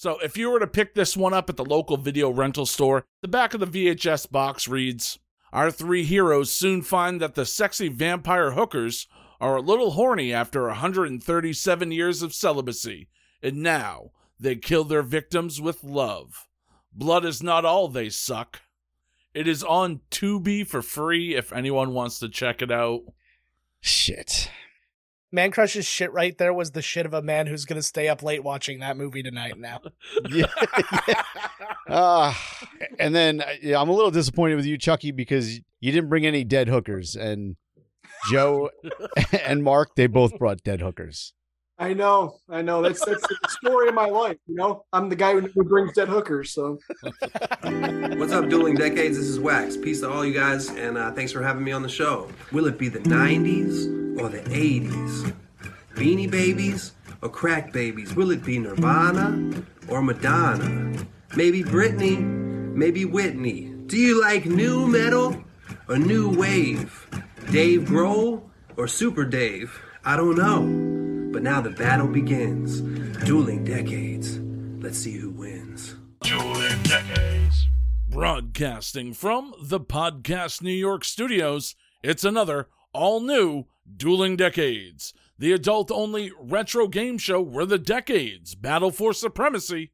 So if you were to pick this one up at the local video rental store, the back of the VHS box reads Our three heroes soon find that the sexy vampire hookers are a little horny after 137 years of celibacy, and now they kill their victims with love. Blood is not all they suck. It is on Tubi for free if anyone wants to check it out. Shit. Mancrush's shit right there was the shit of a man who's gonna stay up late watching that movie tonight now. Yeah. yeah. Uh, and then yeah, I'm a little disappointed with you, Chucky, because you didn't bring any dead hookers. And Joe and Marc, they both brought dead hookers. I know, I know. That's that's the story of my life. You know, I'm the guy who brings dead hookers. So, what's up, dueling decades? This is Wax. Peace to all you guys, and uh, thanks for having me on the show. Will it be the '90s or the '80s? Beanie Babies or Crack Babies? Will it be Nirvana or Madonna? Maybe Britney, maybe Whitney. Do you like nu metal or new wave? Dave Grohl or Super Dave? I don't know. But now the battle begins. Dueling decades. Let's see who wins. Dueling decades. Broadcasting from the Podcast New York studios, it's another all new Dueling Decades, the adult only retro game show where the decades battle for supremacy.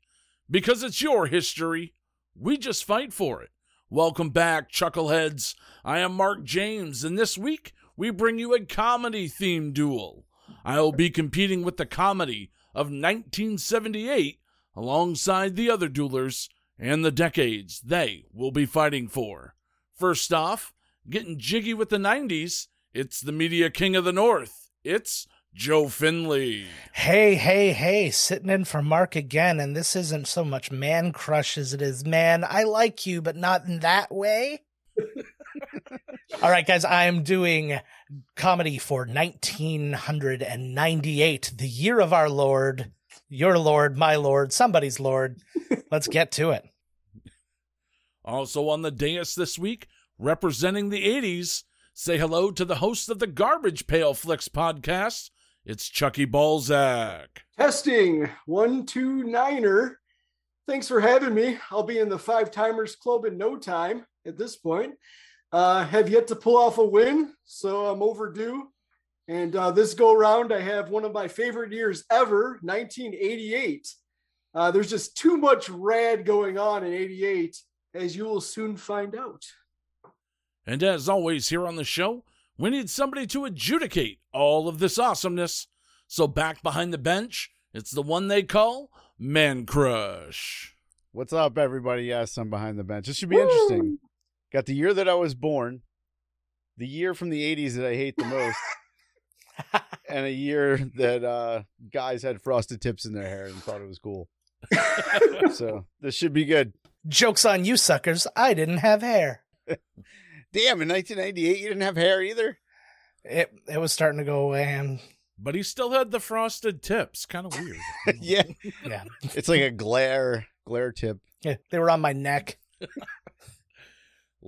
Because it's your history, we just fight for it. Welcome back, Chuckleheads. I am Marc James, and this week we bring you a comedy themed duel. I'll be competing with the comedy of 1978 alongside the other duelers and the decades they will be fighting for. First off, getting jiggy with the 90s, it's the media king of the North. It's Joe Findlay. Hey, hey, hey, sitting in for Mark again, and this isn't so much man crush as it is man, I like you, but not in that way. All right, guys, I am doing comedy for 1998, the year of our Lord, your Lord, my Lord, somebody's Lord. Let's get to it. Also on the dais this week, representing the 80s, say hello to the host of the Garbage Pail Flicks podcast. It's Chucky Ballzak. Testing one, two, niner. Thanks for having me. I'll be in the Five Timers Club in no time at this point. Uh, have yet to pull off a win, so I'm overdue. And uh, this go round, I have one of my favorite years ever, 1988. Uh, there's just too much rad going on in 88, as you will soon find out. And as always, here on the show, we need somebody to adjudicate all of this awesomeness. So back behind the bench, it's the one they call Mancrush. What's up, everybody? Yes, I'm behind the bench. This should be Woo! interesting. Got the year that I was born, the year from the 80s that I hate the most, and a year that uh, guys had frosted tips in their hair and thought it was cool. so this should be good. Joke's on you, suckers. I didn't have hair. Damn, in 1998, you didn't have hair either? It, it was starting to go away, and but he still had the frosted tips. Kind of weird. yeah. Yeah. It's like a glare glare tip. Yeah, they were on my neck.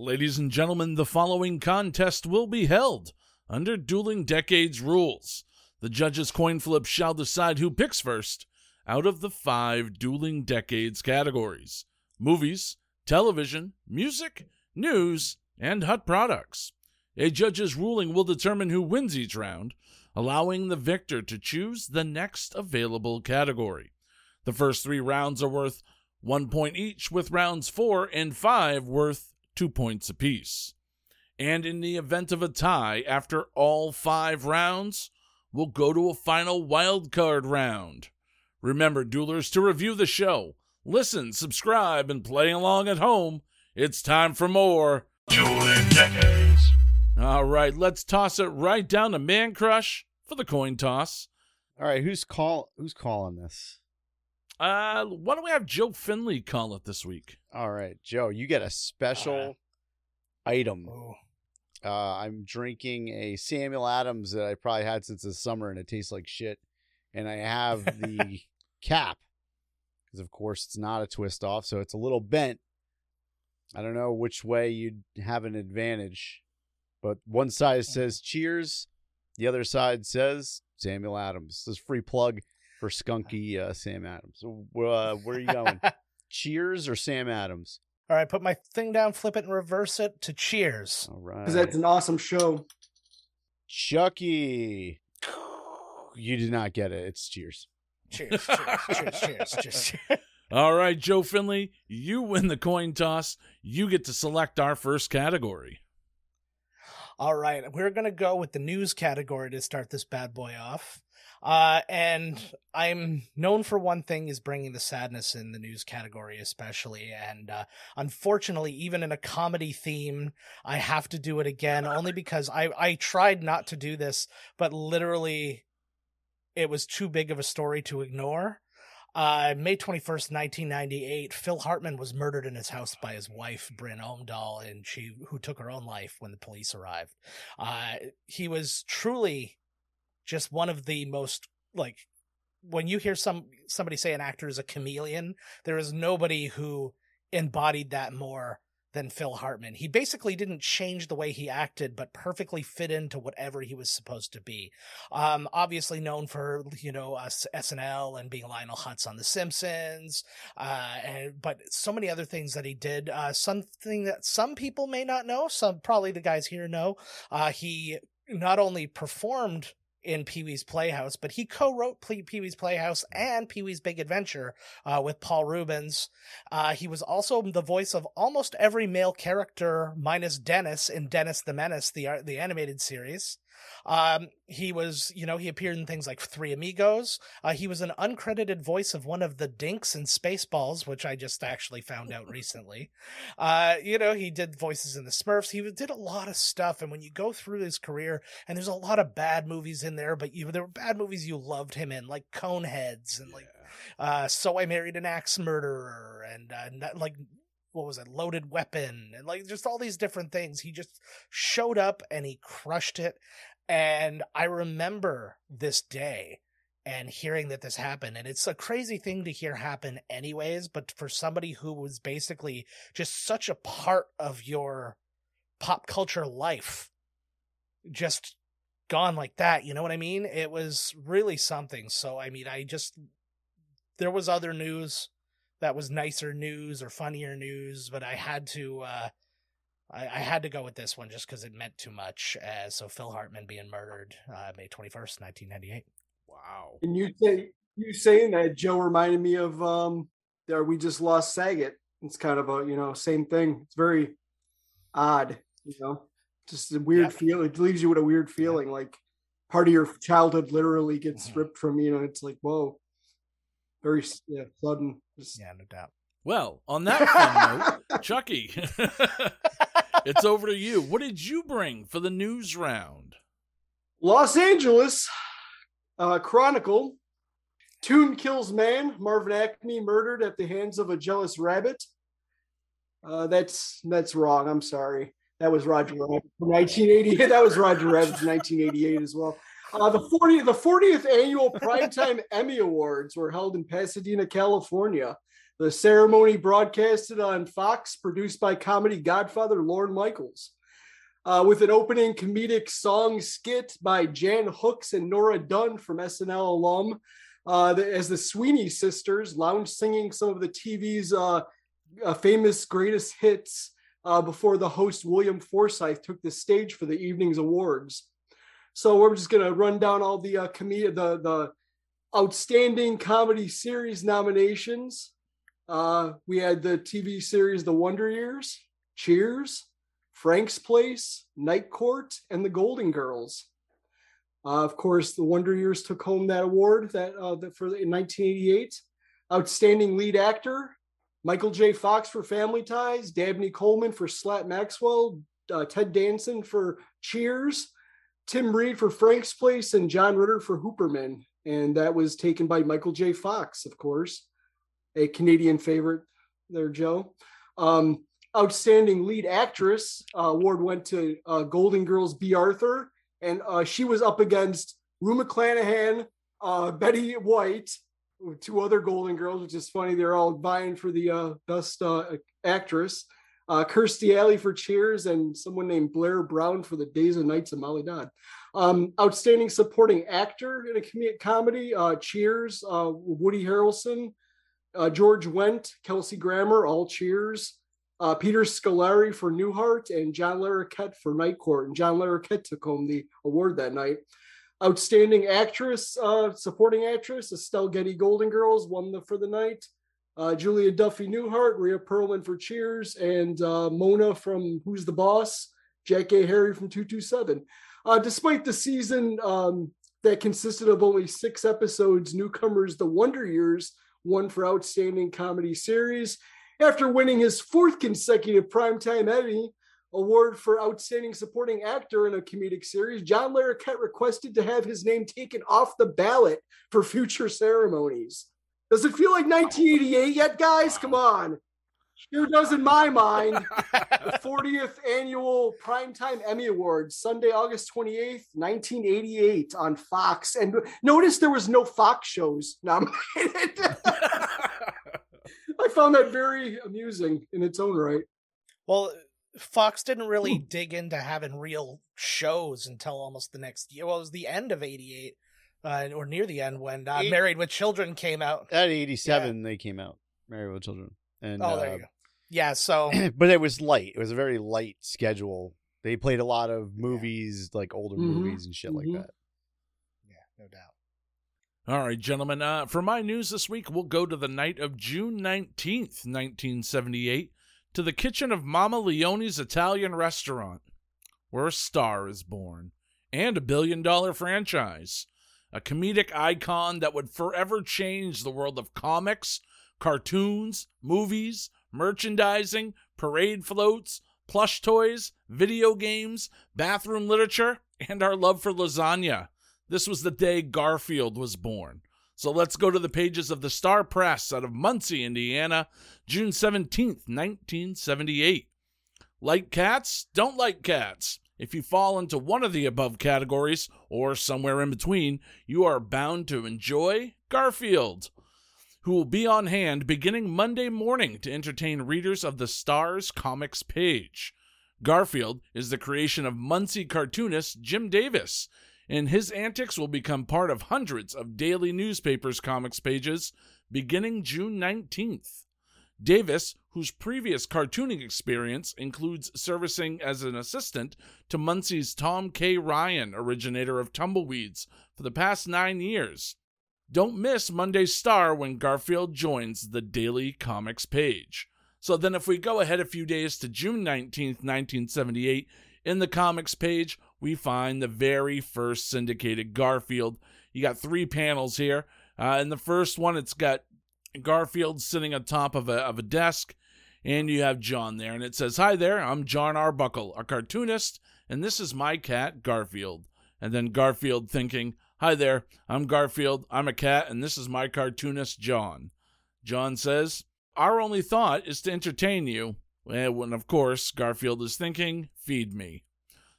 Ladies and gentlemen, the following contest will be held under Dueling Decades rules. The judges' coin flip shall decide who picks first out of the five Dueling Decades categories movies, television, music, news, and hut products. A judge's ruling will determine who wins each round, allowing the victor to choose the next available category. The first three rounds are worth one point each, with rounds four and five worth two points apiece. And in the event of a tie after all five rounds, we'll go to a final wildcard round. Remember, duelers, to review the show, listen, subscribe, and play along at home. It's time for more Dueling Decades. All right, let's toss it right down to Mancrush for the coin toss. All right, who's call who's calling this? Uh, why don't we have Joe Findlay call it this week? All right, Joe, you get a special uh, item. Uh, I'm drinking a Samuel Adams that I probably had since the summer, and it tastes like shit. And I have the cap because, of course, it's not a twist off, so it's a little bent. I don't know which way you'd have an advantage, but one side says "Cheers," the other side says Samuel Adams. This is free plug for skunky uh, Sam Adams. Uh, where are you going? Cheers or Sam Adams? All right, put my thing down, flip it, and reverse it to Cheers. All right. Because that's an awesome show. Chucky. You did not get it. It's Cheers. Cheers, cheers, cheers, cheers, cheers. All right, Joe Findlay, you win the coin toss. You get to select our first category. All right, we're gonna go with the news category to start this bad boy off. Uh, and I'm known for one thing is bringing the sadness in the news category, especially. And uh, unfortunately, even in a comedy theme, I have to do it again, only because I I tried not to do this, but literally, it was too big of a story to ignore. Uh, May 21st, 1998, Phil Hartman was murdered in his house by his wife, Brynn Omdahl, and she, who took her own life when the police arrived. Uh, he was truly just one of the most, like, when you hear some, somebody say an actor is a chameleon, there is nobody who embodied that more than Phil Hartman. He basically didn't change the way he acted, but perfectly fit into whatever he was supposed to be. Um, obviously known for you know uh, SNL and being Lionel Hutz on The Simpsons, uh, and but so many other things that he did. Uh, something that some people may not know, some probably the guys here know. Uh, he not only performed in Pee Wee's Playhouse, but he co-wrote Pee Wee's Playhouse and Pee Wee's Big Adventure uh, with Paul Reubens. Uh, he was also the voice of almost every male character, minus Dennis in Dennis the Menace, the uh, the animated series. Um, he was, you know, he appeared in things like Three Amigos. Uh, he was an uncredited voice of one of the Dinks in Spaceballs, which I just actually found out recently. Uh, you know, he did voices in the Smurfs. He did a lot of stuff. And when you go through his career, and there's a lot of bad movies in there, but you, there were bad movies you loved him in, like Coneheads and like, uh, So I Married an Axe Murderer and, uh, like, what was it, Loaded Weapon, and like just all these different things. He just showed up and he crushed it. And I remember this day and hearing that this happened. And it's a crazy thing to hear happen, anyways. But for somebody who was basically just such a part of your pop culture life, just gone like that, you know what I mean? It was really something. So, I mean, I just, there was other news that was nicer news or funnier news, but I had to, uh, I, I had to go with this one just because it meant too much. Uh, so Phil Hartman being murdered uh, May twenty first, nineteen ninety eight. Wow. And you say you saying that Joe reminded me of um there we just lost Saget. It's kind of a you know same thing. It's very odd, you know, just a weird Yep. feel. It leaves you with a weird feeling, like part of your childhood literally gets Mhm. stripped from you. know, it's like whoa, very yeah, sudden. Just, Yeah, no doubt. Well, on that note, Chucky, it's over to you. What did you bring for the news round? Los Angeles uh, Chronicle. Toon kills man. Marvin Acme murdered at the hands of a jealous rabbit. Uh, that's that's wrong. I'm sorry. That was Roger Rabbit from 1988. That was Roger Rabbit 1988 as well. Uh, the 40th the 40th annual Primetime Emmy Awards were held in Pasadena, California. The ceremony broadcasted on Fox, produced by comedy godfather Lorne Michaels uh, with an opening comedic song skit by Jan Hooks and Nora Dunn from SNL alum, uh, the- as the Sweeney sisters lounge singing some of the TV's uh, uh, famous greatest hits uh, before the host William Forsythe took the stage for the evening's awards. So we're just gonna run down all the uh, com- the the outstanding comedy series nominations. Uh, we had the TV series The Wonder Years, Cheers, Frank's Place, Night Court, and The Golden Girls. Uh, of course, The Wonder Years took home that award that, uh, that for in 1988. Outstanding lead actor, Michael J. Fox for Family Ties, Dabney Coleman for Slap Maxwell, uh, Ted Danson for Cheers, Tim Reid for Frank's Place, and John Ritter for Hooperman. And that was taken by Michael J. Fox, of course, a Canadian favorite there, Joe. Um, outstanding lead actress uh, award went to uh, Golden Girls Bea Arthur, and uh, she was up against Rue McClanahan, uh, Betty White, two other Golden Girls, which is funny. They're all vying for the uh, best uh, actress. Uh, Kirstie Alley for Cheers, and someone named Blair Brown for the Days and Nights of Molly Dodd. Um, outstanding supporting actor in a comedic comedy, uh, Cheers, uh, Woody Harrelson, uh, George Wendt, Kelsey Grammer, all Cheers. Uh, Peter Scolari for Newhart and John Larroquette for Night Court. And John Larroquette took home the award that night. Outstanding actress, uh, supporting actress, Estelle Getty Golden Girls won the for the night. Uh, Julia Duffy Newhart, Rhea Perlman for Cheers, and uh, Mona from Who's the Boss, Jackée Harry from 227. Uh, despite the season um, that consisted of only six episodes, newcomers The Wonder Years won for Outstanding Comedy Series. After winning his fourth consecutive Primetime Emmy Award for Outstanding Supporting Actor in a Comedic Series, John Larroquette requested to have his name taken off the ballot for future ceremonies. Does it feel like 1988 yet, guys? Come on. Sure does in my mind. the 40th annual Primetime Emmy Awards, Sunday, August 28th, 1988 on Fox. And notice there was no Fox shows nominated. I found that very amusing in its own right. Well, Fox didn't really hmm. dig into having real shows until almost the next year. Well, it was the end of 88 uh, or near the end when uh, Eight- Married with Children came out. At 87, they came out, Married with Children. And, Oh, there uh, you go. Yeah, so but it was light. It was a very light schedule. They played a lot of movies, like older Mhm. movies and shit Mhm. like that. yeah, no doubt. All right, gentlemen. Uh, for my news this week, we'll go to the night of June 19th, 1978, to the kitchen of Mama Leone's Italian restaurant, where a star is born, and a billion dollar franchise. A comedic icon that would forever change the world of comics, cartoons, movies, merchandising, parade floats, plush toys, video games, bathroom literature, and our love for lasagna. This was the day Garfield was born. So let's go to the pages of the Star Press out of Muncie, Indiana, June 17th, 1978. Like cats? Don't like cats. If you fall into one of the above categories, or somewhere in between, you are bound to enjoy Garfield, who will be on hand beginning Monday morning to entertain readers of the Stars Comics page. Garfield is the creation of Muncie cartoonist Jim Davis, and his antics will become part of hundreds of daily newspapers' comics pages beginning June 19th. Davis, whose previous cartooning experience includes servicing as an assistant to Muncie's Tom K. Ryan, originator of Tumbleweeds, for the past nine years. Don't miss Monday's Star when Garfield joins the Daily Comics page. So then, if we go ahead a few days to June 19th, 1978, in the comics page, we find the very first syndicated Garfield. You got three panels here. Uh, in the first one, it's got Garfield sitting on top of a, of a desk, and you have John there. And it says, Hi there, I'm John Arbuckle, a cartoonist, and this is my cat, Garfield. And then Garfield thinking, Hi there, I'm Garfield, I'm a cat, and this is my cartoonist, John. John says, Our only thought is to entertain you. And when, of course, Garfield is thinking, Feed me.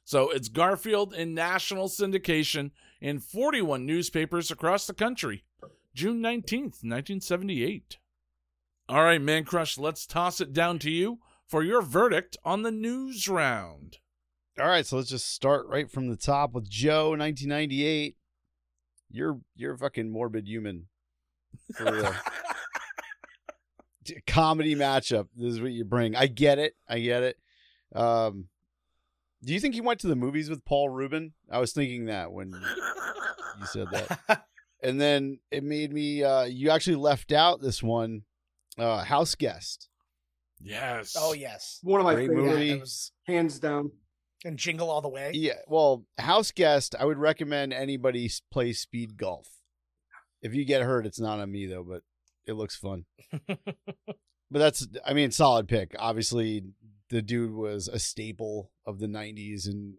So it's Garfield in national syndication in 41 newspapers across the country. June 19th, 1978. All right, Mancrush, let's toss it down to you for your verdict on the news round. All right, so let's just start right from the top with Joe, 1998. You're you're a fucking morbid human for real. Comedy matchup. This is what you bring. I get it. I get it. Um, do you think he went to the movies with Paul Rubin? I was thinking that when you said that. and then it made me. Uh, you actually left out this one, uh, House Guest. Yes. oh yes, One of my Great favorites, movie. that hands down. and Jingle All the Way. Yeah, well, house guest, I would recommend anybody play speed golf. If you get hurt, it's not on me though, but it looks fun. But that's, I mean, solid pick. Obviously, the dude was a staple of the '90s, and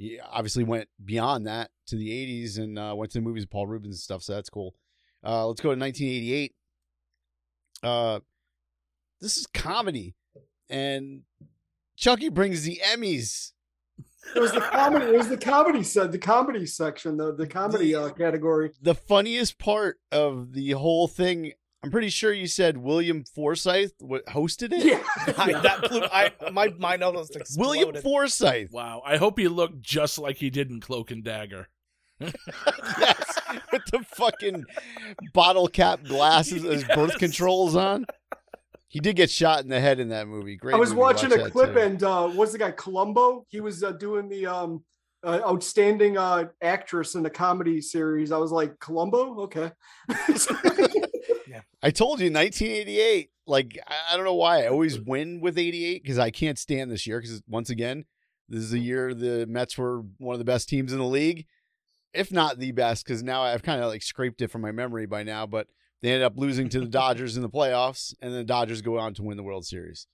he obviously went beyond that to the '80s and uh, went to the movies with Paul Reubens and stuff. So that's cool. Uh, let's go to 1988. Uh, this is comedy, and Chucky brings the Emmys. It was the comedy. It was the comedy set, the comedy section, the the comedy uh, category. the funniest part of the whole thing I'm pretty sure you said William Forsythe what, hosted it. Yeah. I, that blew, I, my mind almost exploded. William Forsythe. Wow. I hope he looked just like he did in Cloak and Dagger. yes, with the fucking bottle cap glasses as birth controls on. He did get shot in the head in that movie. Great. I was movie. watching Watch a clip too. and uh what's the guy Columbo? He was uh, doing the um uh, outstanding uh actress in the comedy series. I was like, Columbo? Okay. I told you 1988. Like I I don't know why I always win with 88 because I can't stand this year because once again this is the year the Mets were one of the best teams in the league, if not the best. Because now I've kind of like scraped it from my memory by now, but they ended up losing to the Dodgers in the playoffs, and the Dodgers go on to win the World Series.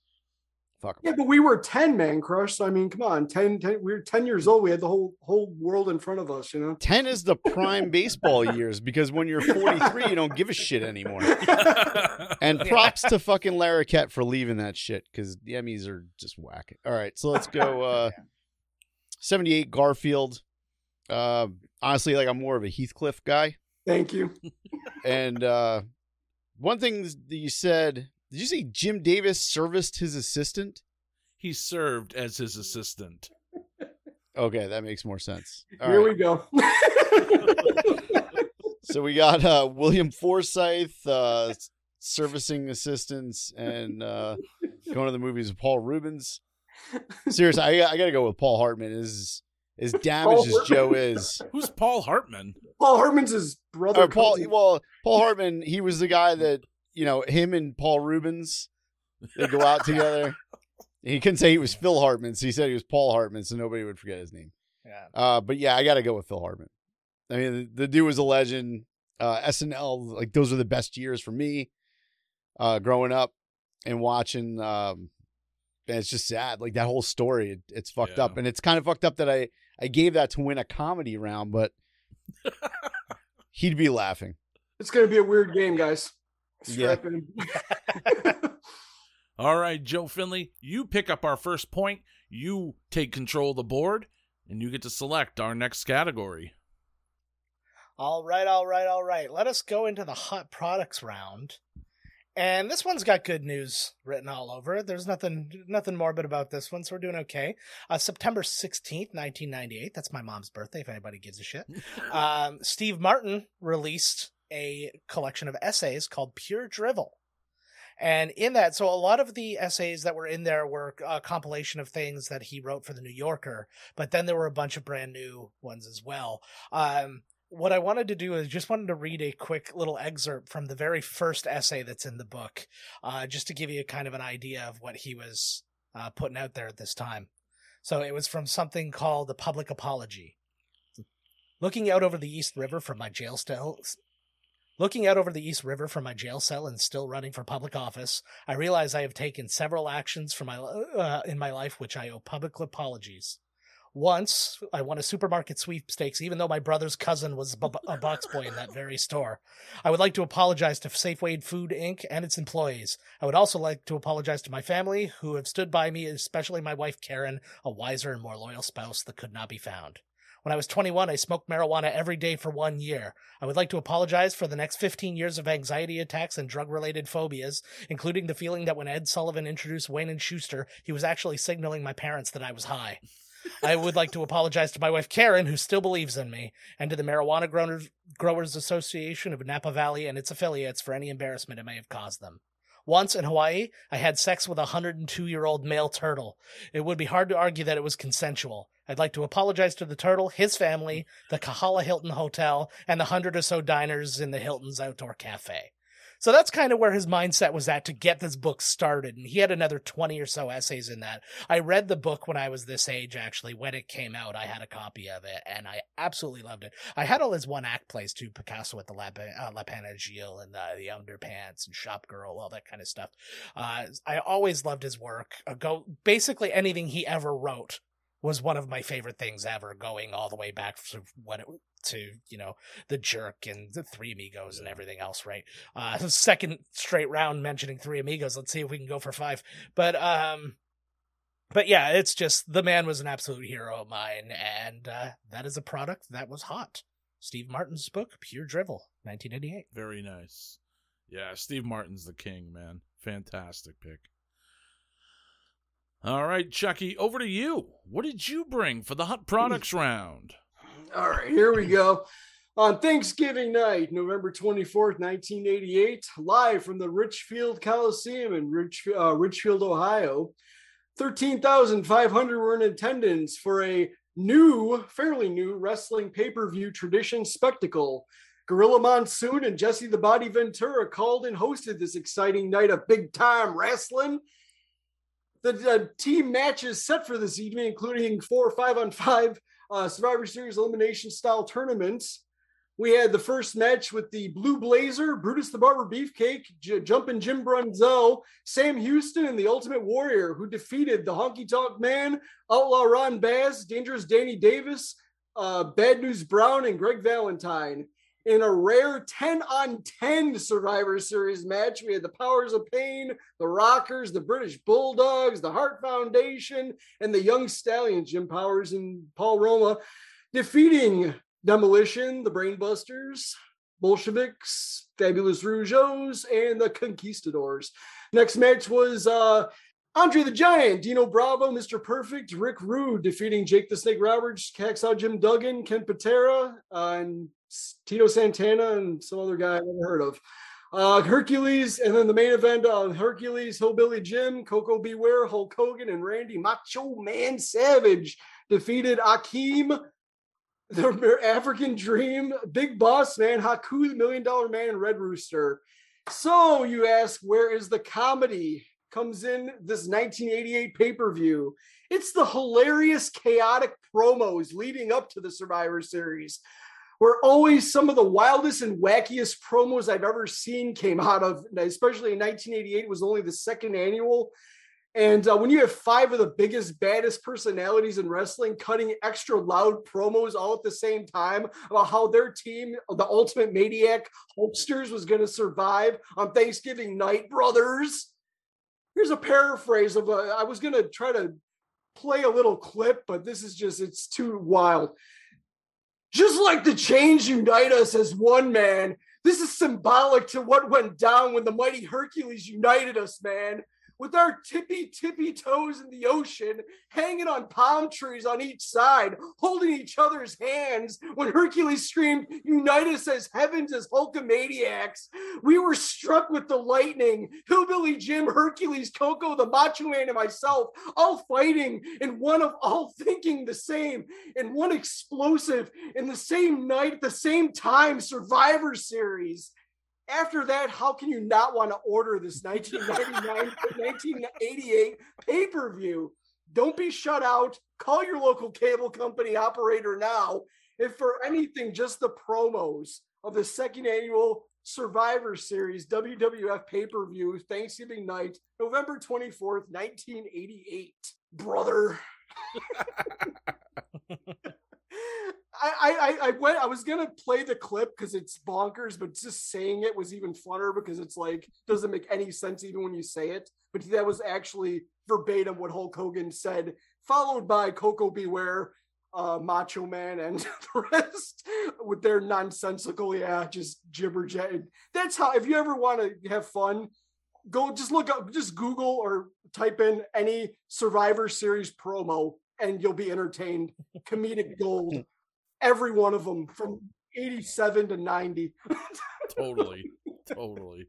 Fuck 'em. yeah, but we were 10 man crush. So I mean, come on, 10, 10 we were 10 years old. We had the whole whole world in front of us, you know. 10 is the prime baseball years because when you're 43, you don't give a shit anymore. And props to fucking Larroquette for leaving that shit because the Emmys are just whack. All right, so let's go. Uh, 78 Garfield. Uh, honestly, like I'm more of a Heathcliff guy. Thank you. And uh, one thing that you said, did you say Jim Davis serviced his assistant? he served as his assistant. Okay, that makes more sense. All Here right. we go. So we got uh, William Forsythe, uh, servicing assistants, and uh, going to the movies with Paul Reubens. Seriously, I, I got to go with Paul Hartman. As as damaged as Hartman. Joe is, Who's Paul Hartman? Paul Hartman's his brother. or Paul. cousin. Well, Paul Hartman, he was the guy that you know him and Paul Reubens. They go out together. He couldn't say he was Phil Hartman, so he said he was Paul Hartman, so nobody would forget his name. Yeah. Uh, but yeah, I got to go with Phil Hartman. I mean, the, the dude was a legend. Uh, SNL, like those are the best years for me, uh, growing up and watching. Um, and it's just sad, like that whole story. It, it's fucked Yeah. up, and it's kind of fucked up that I I gave that to win a comedy round, but he'd be laughing. It's gonna be a weird game, guys. Yeah. All right, Joe Findlay, you pick up our first point. You take control of the board, and you get to select our next category. All right, all right, all right. Let us go into the hot products round. And this one's got good news written all over it. There's nothing nothing morbid about this one, so we're doing okay. Uh, September 16th, 1998. That's my mom's birthday, if anybody gives a shit. um, Steve Martin released a collection of essays called Pure Drivel. And in that, so a lot of the essays that were in there were a compilation of things that he wrote for the New Yorker, but then there were a bunch of brand new ones as well. Um, what I wanted to do is just wanted to read a quick little excerpt from the very first essay that's in the book, uh, just to give you kind of an idea of what he was uh, putting out there at this time. So it was from something called the Public Apology. Looking out over the East River from my jail cell, looking out over the East River from my jail cell and still running for public office, I realize I have taken several actions for my uh, in my life which I owe public apologies. Once, I won a supermarket sweepstakes, even though my brother's cousin was b- a box boy in that very store. I would like to apologize to Safeway Food Inc. and its employees. I would also like to apologize to my family, who have stood by me, especially my wife Karen, a wiser and more loyal spouse that could not be found. When I was 21, I smoked marijuana every day for one year. I would like to apologize for the next 15 years of anxiety attacks and drug related phobias, including the feeling that when Ed Sullivan introduced Wayne and Shuster, he was actually signaling my parents that I was high. I would like to apologize to my wife Karen, who still believes in me, and to the Marijuana Growers, Growers Association of Napa Valley and its affiliates for any embarrassment it may have caused them. Once in Hawaii, I had sex with a 102 year old male turtle. It would be hard to argue that it was consensual. I'd like to apologize to the turtle, his family, the Kahala Hilton Hotel, and the hundred or so diners in the Hilton's Outdoor Cafe. So that's kind of where his mindset was at to get this book started. And he had another 20 or so essays in that. I read the book when I was this age, actually. When it came out, I had a copy of it and I absolutely loved it. I had all his one act plays too Picasso with the La, uh, La and the, the Underpants and Shop Girl, all that kind of stuff. Uh, I always loved his work. Uh, go Basically, anything he ever wrote was one of my favorite things ever, going all the way back to when it to you know the jerk and the three amigos and everything else right uh second straight round mentioning three amigos let's see if we can go for five but um but yeah it's just the man was an absolute hero of mine and uh that is a product that was hot steve martin's book pure drivel 1988 Very nice. Yeah, Steve Martin's the king, man. Fantastic pick. All right, Chucky, over to you. What did you bring for the hot products round? All right, here we go. On Thanksgiving night, November 24th, 1988, live from the Richfield Coliseum in Rich, uh, Richfield, Ohio, 13,500 were in attendance for a new, fairly new wrestling pay per view tradition spectacle. Gorilla Monsoon and Jesse the Body Ventura called and hosted this exciting night of big time wrestling. The, the team matches set for this evening, including four five on five uh, Survivor Series elimination style tournaments. We had the first match with the Blue Blazer, Brutus the Barber Beefcake, J- Jumping Jim Brunzell, Sam Houston, and the Ultimate Warrior, who defeated the Honky Tonk Man, Outlaw Ron Bass, Dangerous Danny Davis, uh, Bad News Brown, and Greg Valentine. In a rare 10 on 10 Survivor Series match, we had the Powers of Pain, the Rockers, the British Bulldogs, the Heart Foundation, and the Young Stallions, Jim Powers and Paul Roma, defeating Demolition, the Brainbusters, Bolsheviks, Fabulous Rougeaus, and the Conquistadors. Next match was uh, Andre the Giant, Dino Bravo, Mr. Perfect, Rick Rude defeating Jake the Snake Roberts, Hacksaw Jim Duggan, Ken Patera, uh, and Tito Santana, and some other guy I never heard of. Uh, Hercules, and then the main event uh, Hercules, Hillbilly Jim, Koko B. Ware, Hulk Hogan, and Randy Macho Man Savage defeated Akeem, the African Dream, Big Boss Man, Haku, the Million Dollar Man, and Red Rooster. So you ask, where is the comedy? Comes in this 1988 pay per view. It's the hilarious, chaotic promos leading up to the Survivor Series where always some of the wildest and wackiest promos I've ever seen came out of, especially in 1988, was only the second annual. And uh, when you have five of the biggest, baddest personalities in wrestling cutting extra loud promos all at the same time about how their team, the Ultimate Maniac Hulksters, was going to survive on Thanksgiving night, brothers. Here's a paraphrase of a, I was going to try to play a little clip, but this is just, it's too wild. Just like the chains unite us as one man, this is symbolic to what went down when the mighty Hercules united us, man with our tippy tippy toes in the ocean, hanging on palm trees on each side, holding each other's hands. When Hercules screamed, Unite us as heavens as Hulkamaniacs, we were struck with the lightning. Hillbilly Jim, Hercules, Koko, the Macho Man, and myself, all fighting in one of all thinking the same, in one explosive, in the same night, at the same time, Survivor Series after that, how can you not want to order this 1999 1988 pay per view? Don't be shut out. Call your local cable company operator now. If for anything, just the promos of the second annual Survivor Series WWF pay per view, Thanksgiving night, November 24th, 1988. Brother. I, I I went. I was gonna play the clip because it's bonkers, but just saying it was even funner because it's like doesn't make any sense even when you say it. But that was actually verbatim what Hulk Hogan said, followed by Koko B. Ware, uh, Macho Man, and the rest with their nonsensical, yeah, just gibber jet. That's how. If you ever want to have fun, go just look up, just Google or type in any Survivor Series promo, and you'll be entertained. Comedic gold every one of them from 87 to 90. totally. Totally.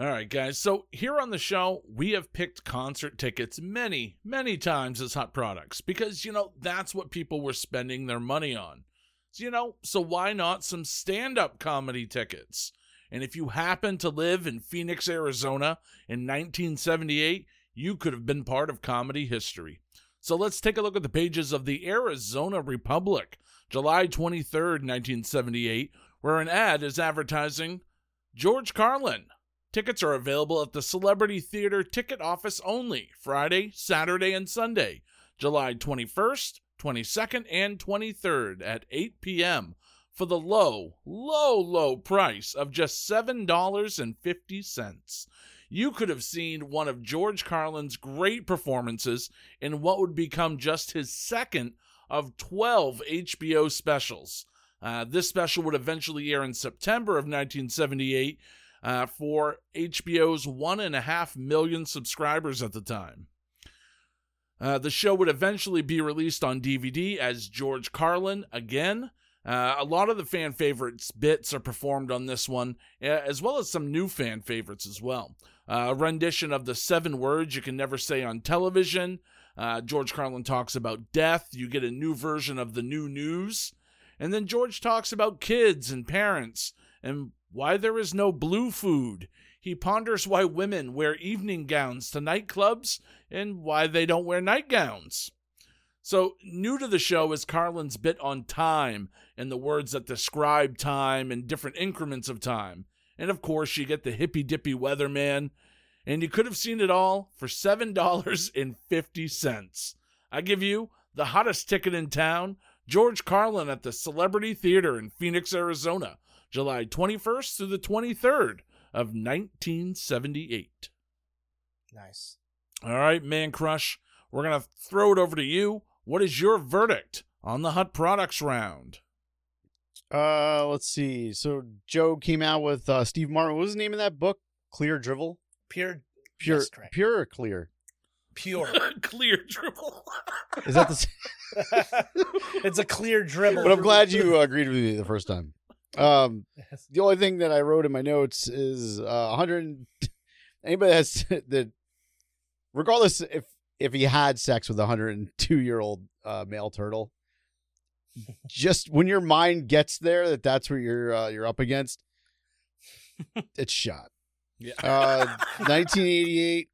All right, guys. So here on the show, we have picked concert tickets many, many times as hot products because, you know, that's what people were spending their money on. So, you know, so why not some stand up comedy tickets? And if you happen to live in Phoenix, Arizona in 1978, you could have been part of comedy history. So let's take a look at the pages of the Arizona Republic, July 23rd, 1978, where an ad is advertising George Carlin. Tickets are available at the Celebrity Theater ticket office only, Friday, Saturday, and Sunday, July 21st, 22nd, and 23rd at 8 p.m. for the low, low, low price of just $7.50 you could have seen one of George Carlin's great performances in what would become just his second of 12 HBO specials. Uh, this special would eventually air in September of 1978 uh, for HBO's one and a half million subscribers at the time. Uh, the show would eventually be released on DVD as George Carlin again. Uh, a lot of the fan favorites bits are performed on this one, as well as some new fan favorites as well. Uh, a rendition of the seven words you can never say on television. Uh, George Carlin talks about death. You get a new version of the new news. And then George talks about kids and parents and why there is no blue food. He ponders why women wear evening gowns to nightclubs and why they don't wear nightgowns. So, new to the show is Carlin's bit on time and the words that describe time and different increments of time. And of course, you get the hippy dippy weatherman. And you could have seen it all for $7.50. I give you the hottest ticket in town George Carlin at the Celebrity Theater in Phoenix, Arizona, July 21st through the 23rd of 1978. Nice. All right, Mancrush, we're going to throw it over to you. What is your verdict on the Hut Products round? Uh, let's see. So Joe came out with uh, Steve Martin. What was the name of that book? Clear Drivel. Pure, Pure, yes, pure or clear? pure. Clear dribble. Is that the? it's a clear dribble. but I'm glad you uh, agreed with me the first time. Um, Yes. the only thing that I wrote in my notes is uh, 100. Anybody that's that, regardless if if he had sex with a 102 year old uh, male turtle, just when your mind gets there that that's what you're uh, you're up against, it's shot. Yeah. Uh, 1988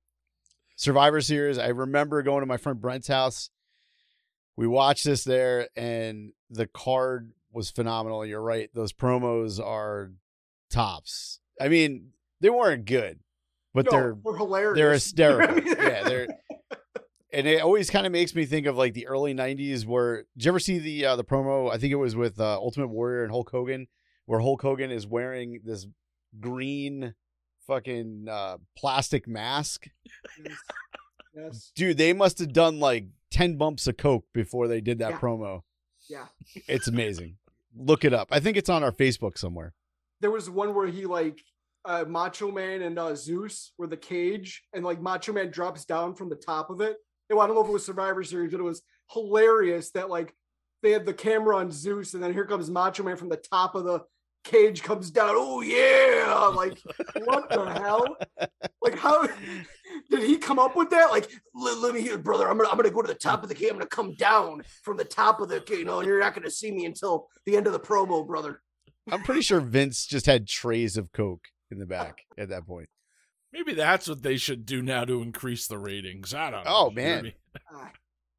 Survivor Series. I remember going to my friend Brent's house. We watched this there, and the card was phenomenal. You're right; those promos are tops. I mean, they weren't good, but no, they're we're hilarious. they're hysterical. yeah, they're and it always kind of makes me think of like the early '90s. Where did you ever see the uh, the promo? I think it was with uh, Ultimate Warrior and Hulk Hogan, where Hulk Hogan is wearing this green fucking uh, plastic mask. yes. yes. Dude, they must have done like ten bumps of coke before they did that Yeah. promo. Yeah. It's amazing. Look it up. I think it's on our Facebook somewhere. There was one where he like uh, Macho Man and uh, Zeus were the cage, and like Macho Man drops down from the top of it. I don't know if it was Survivor Series, but it was hilarious that like they had the camera on Zeus, and then here comes Macho Man from the top of the cage comes down. Oh yeah! Like what the hell? Like how did he come up with that? Like let, let me hear, brother. I'm gonna I'm gonna go to the top of the cage. I'm gonna come down from the top of the cage. You know, and you're not gonna see me until the end of the promo, brother. I'm pretty sure Vince just had trays of coke in the back at that point. Maybe that's what they should do now to increase the ratings. I don't know. Oh, man. Maybe. Ah,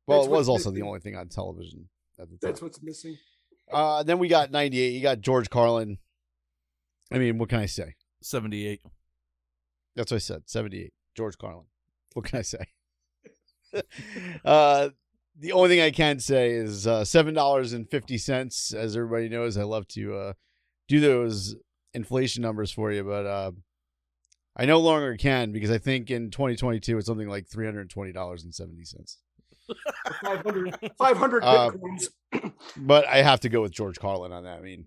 Well, it was what's also the only thing on television at the time. That's what's missing. Uh, then we got 98. You got George Carlin. I mean, what can I say? 78. That's what I said. 78. George Carlin. What can I say? uh, the only thing I can say is uh, $7.50. As everybody knows, I love to uh, do those inflation numbers for you, but uh, I no longer can because I think in 2022 it's something like $320.70. 500, 500 Uh, bitcoins. But I have to go with George Carlin on that. I mean,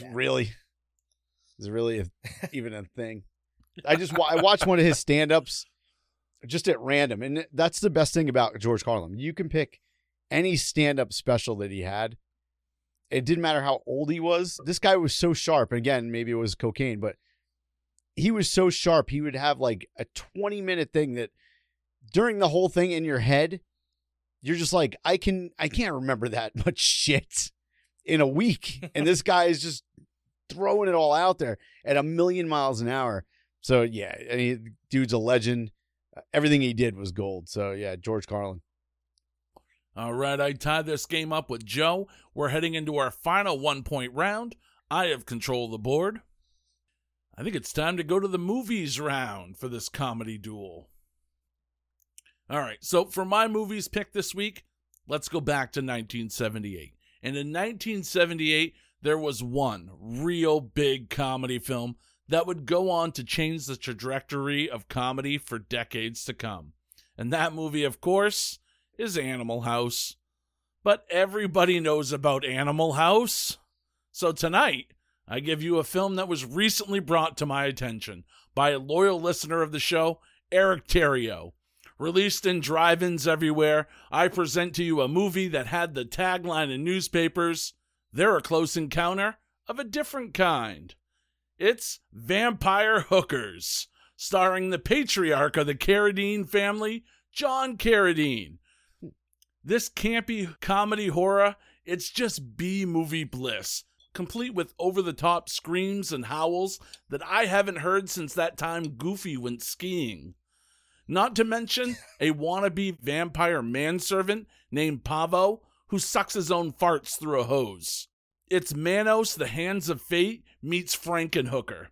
Yeah. really? Is it really a, even a thing? I just I watched one of his stand-ups just at random, and that's the best thing about George Carlin. You can pick any stand-up special that he had. It didn't matter how old he was. This guy was so sharp. And again, maybe it was cocaine, but he was so sharp. He would have like a 20-minute thing that during the whole thing in your head, you're just like, I can I can't remember that much shit in a week. And this guy is just throwing it all out there at a million miles an hour. So yeah, mean, dude's a legend. Everything he did was gold. So yeah, George Carlin. All right, I tied this game up with Joe. We're heading into our final one point round. I have control of the board. I think it's time to go to the movies round for this comedy duel. All right, so for my movies pick this week, let's go back to 1978. And in 1978, there was one real big comedy film that would go on to change the trajectory of comedy for decades to come. And that movie, of course, is Animal House. But everybody knows about Animal House. So tonight, I give you a film that was recently brought to my attention by a loyal listener of the show, Eric Terrio. Released in drive ins everywhere, I present to you a movie that had the tagline in newspapers They're a close encounter of a different kind. It's Vampire Hookers, starring the patriarch of the Carradine family, John Carradine. This campy comedy horror, it's just B movie bliss, complete with over the top screams and howls that I haven't heard since that time Goofy went skiing. Not to mention a wannabe vampire manservant named Pavo who sucks his own farts through a hose. It's Manos, the Hands of Fate meets Frankenhooker.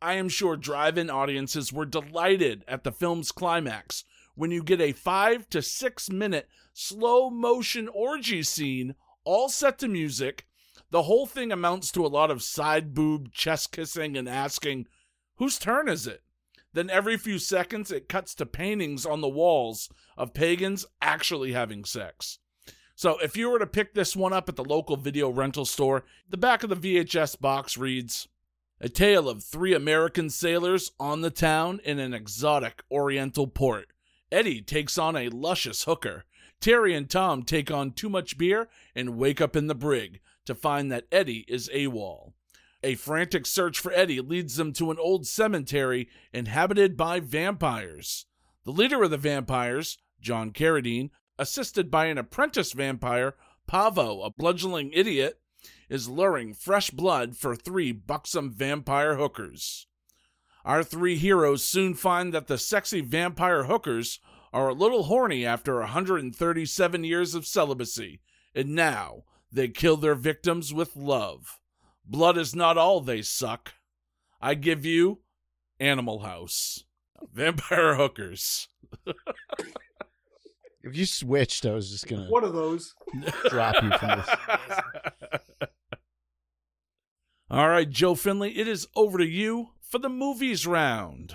I am sure drive in audiences were delighted at the film's climax when you get a five to six minute slow motion orgy scene, all set to music. The whole thing amounts to a lot of side boob chest kissing and asking, Whose turn is it? Then every few seconds, it cuts to paintings on the walls of pagans actually having sex. So if you were to pick this one up at the local video rental store, the back of the VHS box reads A tale of three American sailors on the town in an exotic oriental port. Eddie takes on a luscious hooker. Terry and Tom take on too much beer and wake up in the brig to find that Eddie is AWOL. A frantic search for Eddie leads them to an old cemetery inhabited by vampires. The leader of the vampires, John Carradine, assisted by an apprentice vampire, Pavo, a bludgeoning idiot, is luring fresh blood for three buxom vampire hookers. Our three heroes soon find that the sexy vampire hookers are a little horny after 137 years of celibacy, and now they kill their victims with love. Blood is not all they suck. I give you Animal House. Vampire hookers. If you switched, I was just gonna One of those. drop you from this. All right, Joe Findlay, it is over to you for the movies round.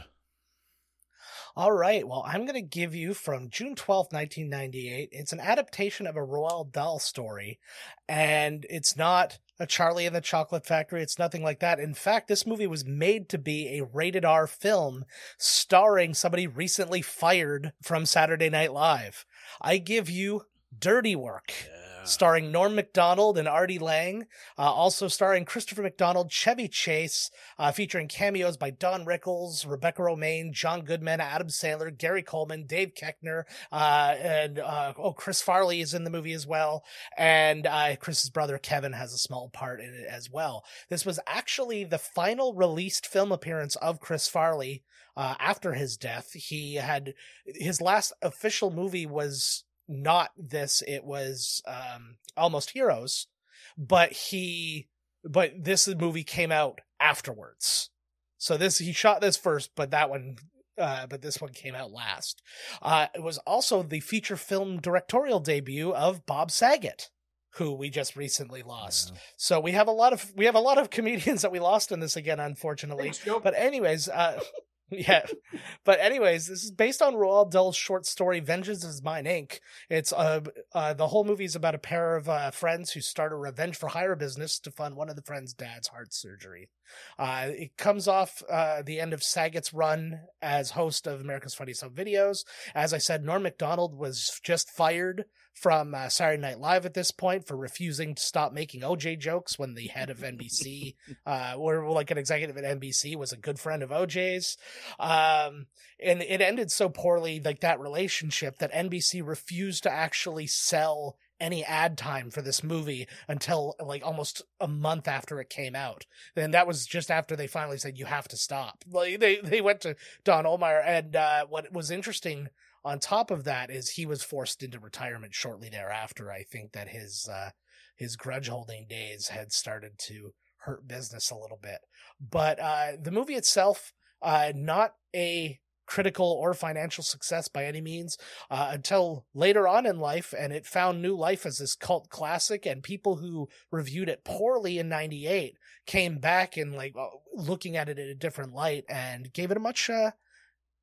All right. Well, I'm going to give you from June 12th, 1998. It's an adaptation of a Roald Dahl story, and it's not a Charlie and the Chocolate Factory. It's nothing like that. In fact, this movie was made to be a rated R film starring somebody recently fired from Saturday Night Live. I give you Dirty Work starring Norm MacDonald and Artie Lange, uh, also starring Christopher McDonald, Chevy Chase, uh, featuring cameos by Don Rickles, Rebecca Romijn, John Goodman, Adam Sandler, Gary Coleman, Dave Koechner, uh, and uh, oh, Chris Farley is in the movie as well, and uh, Chris's brother Kevin has a small part in it as well. This was actually the final released film appearance of Chris Farley. Uh, after his death, he had his last official movie was not this it was um almost heroes but he but this movie came out afterwards so this he shot this first but that one uh, but this one came out last. Uh, it was also the feature film directorial debut of Bob Saget, who we just recently lost. Yeah. So we have a lot of we have a lot of comedians that we lost in this again, unfortunately. Thanks, But anyways, uh, yeah. But anyways, this is based on Roald Dahl's short story "Vengeance Is Mine Inc." It's uh, uh the whole movie is about a pair of uh, friends who start a revenge for hire business to fund one of the friends' dad's heart surgery. Uh, it comes off uh, the end of Saget's run as host of America's Funniest Home Videos. As I said, Norm Macdonald was just fired from uh, Saturday Night Live at this point for refusing to stop making OJ jokes when the head of NBC, uh, or like an executive at NBC, was a good friend of OJ's. Um, and it ended so poorly, like that relationship, that NBC refused to actually sell any ad time for this movie until like almost a month after it came out. And that was just after they finally said you have to stop. Like they they went to Don Ohlmeyer, and uh, what was interesting on top of that is he was forced into retirement shortly thereafter. I think that his uh, his grudge holding days had started to hurt business a little bit. But uh, the movie itself, uh, not a critical or financial success by any means uh, until later on in life, and it found new life as this cult classic. And people who reviewed it poorly in '98 came back and like uh, looking at it in a different light and gave it a much uh,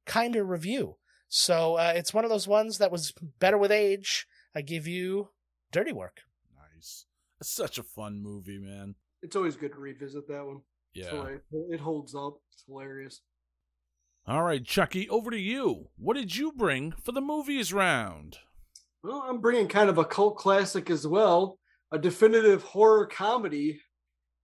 kinder review. So uh, it's one of those ones that was better with age. I give you Dirty Work. Nice. It's such a fun movie, man. It's always good to revisit that one. Yeah. It holds up. It's hilarious. All right, Chucky, over to you. What did you bring for the movies round? Well, I'm bringing kind of a cult classic as well, a definitive horror comedy.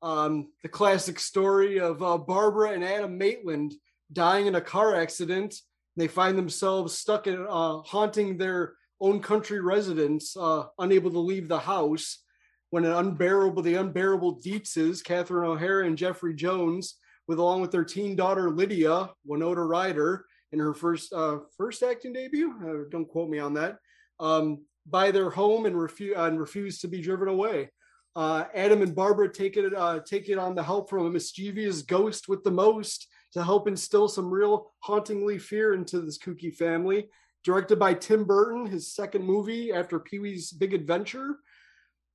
Um, the classic story of uh, Barbara and Adam Maitland dying in a car accident. They find themselves stuck in uh, haunting their own country residence, uh, unable to leave the house. When an unbearable, the unbearable Deetzes, Catherine O'Hara and Jeffrey Jones, with along with their teen daughter Lydia, Winona Ryder, in her first uh, first acting debut. Uh, don't quote me on that um, buy their home and refuse and refuse to be driven away. Uh, Adam and Barbara take it uh, take it on the help from a mischievous ghost with the most to help instill some real hauntingly fear into this kooky family. Directed by Tim Burton, his second movie after Pee Wee's Big Adventure.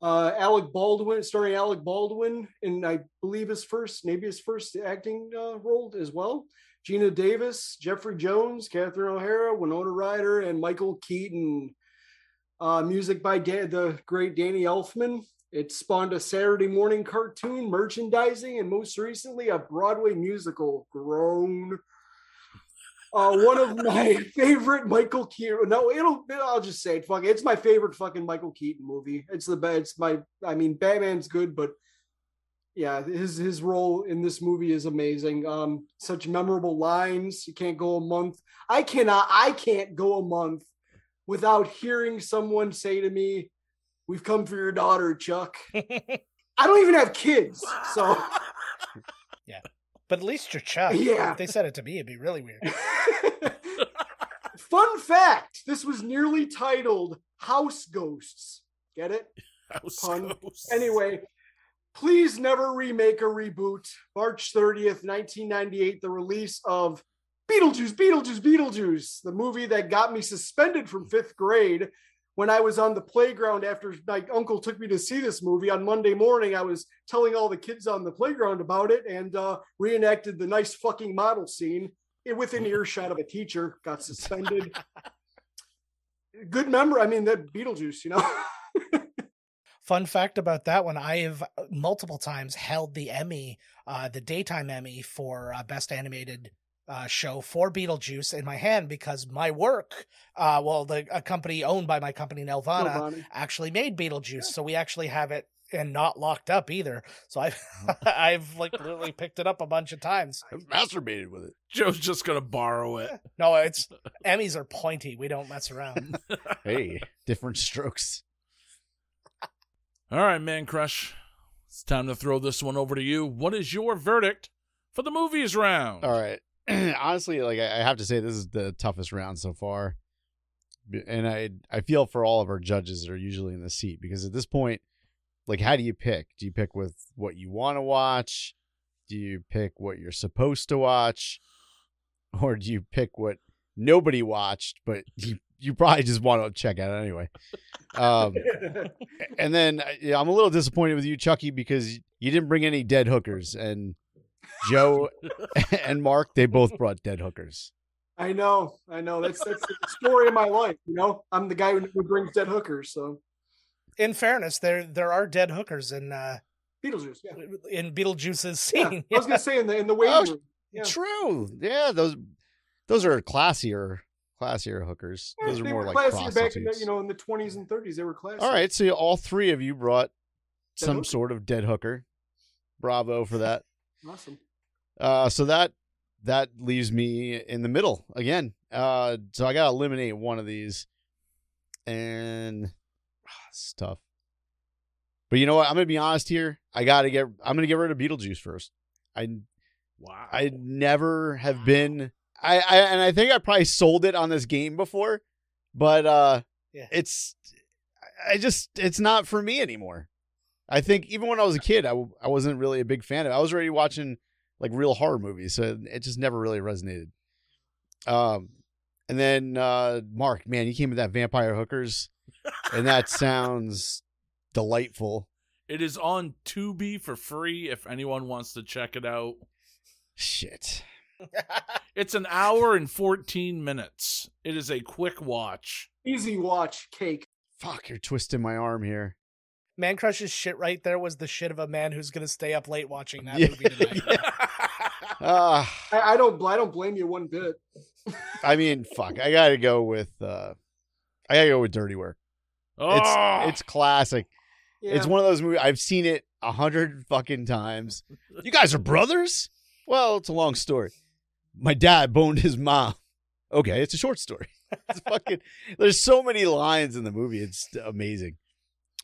Uh, Alec Baldwin, starring Alec Baldwin, in I believe his first, maybe his first acting uh, role as well. Geena Davis, Jeffrey Jones, Catherine O'Hara, Winona Ryder, and Michael Keaton. Uh, music by Da- the great Danny Elfman. It spawned a Saturday morning cartoon, merchandising, and most recently a Broadway musical. Grown. Uh, one of my favorite Michael Keaton. No, it'll. I'll just say it. Fuck, it, it's my favorite fucking Michael Keaton movie. It's the best. It's my. I mean, Batman's good, but yeah, his his role in this movie is amazing. Um, such memorable lines. You can't go a month. I cannot. I can't go a month without hearing someone say to me, "We've come for your daughter, Chuck." I don't even have kids, so yeah. But at least you're Chuck. Yeah. If they said it to me, it'd be really weird. Fun fact: This was nearly titled "House Ghosts." Get it? House Pun. Ghosts. Anyway, please never remake a reboot. March 30th, 1998, the release of Beetlejuice, Beetlejuice, Beetlejuice, the movie that got me suspended from fifth grade when I was on the playground after my uncle took me to see this movie on Monday morning. I was telling all the kids on the playground about it and uh, reenacted the nice fucking model scene it- within earshot of a teacher, got suspended. Good memory. I mean, that Beetlejuice, you know. Fun fact about that one: I have multiple times held the Emmy, uh, the daytime Emmy for uh, best animated uh, show for Beetlejuice in my hand because my work, uh, well, the a company owned by my company Nelvana, Nobody. actually made Beetlejuice, so we actually have it and not locked up either. So I've I've like literally picked it up a bunch of times. I've masturbated with it. Joe's just gonna borrow it. No, it's Emmys are pointy. We don't mess around. Hey, different strokes. All right, Mancrush. It's time to throw this one over to you. What is your verdict for the movies round? All right. Honestly, like I I have to say, this is the toughest round so far, and I I feel for all of our judges that are usually in the seat because at this point, like, how do you pick? Do you pick with what you want to watch? Do you pick what you're supposed to watch, or do you pick what nobody watched but you you probably just want to check out anyway? Um, and then uh, yeah, I'm a little disappointed with you, Chucky, because you didn't bring any dead hookers, and Joe and Marc they both brought dead hookers. I know, I know. That's that's the story of my life. You know, I'm the guy who, who brings dead hookers. So in fairness, there there are dead hookers in uh, Beetlejuice, yeah. in Beetlejuice's yeah. scene. I was gonna say in the in the waiting Oh, room. Yeah. True, yeah those those are classier classier hookers. Yeah, Those are more were like classy back in the, you know in the 20s and 30s. They were classy. All right, so all three of you brought Dead some hooker. sort of dead hooker. Bravo for that. awesome. Uh, so that that leaves me in the middle again. Uh, so I gotta eliminate one of these, and ah, it's tough. But you know what? I'm gonna be honest here. I gotta get. I'm gonna get rid of Beetlejuice first. I Wow. I never have been. I, I and I think I probably sold it on this game before, but uh, Yeah. it's. I just it's not for me anymore. I think even when I was a kid, I, I wasn't really a big fan of. it. I was already watching like real horror movies, so it just never really resonated. Um, and then uh, Marc, man, you came with that vampire hookers, and that sounds delightful. It is on Tubi for free if anyone wants to check it out. Shit. It's an hour and 14 minutes. It is a quick watch. Easy watch, cake. Fuck, you're twisting my arm here. Mancrush's shit right there was the shit of a man who's gonna stay up late watching that Yeah. movie tonight. Ah, I, I don't. I don't blame you one bit. I mean, fuck. I gotta go with. uh I gotta go with Dirty Work. Oh, It's it's classic. Yeah. It's one of those movies. I've seen it a hundred fucking times. You guys are brothers? Well, it's a long story. My dad boned his mom. Okay, it's a short story. It's fucking. There's so many lines in the movie. It's amazing.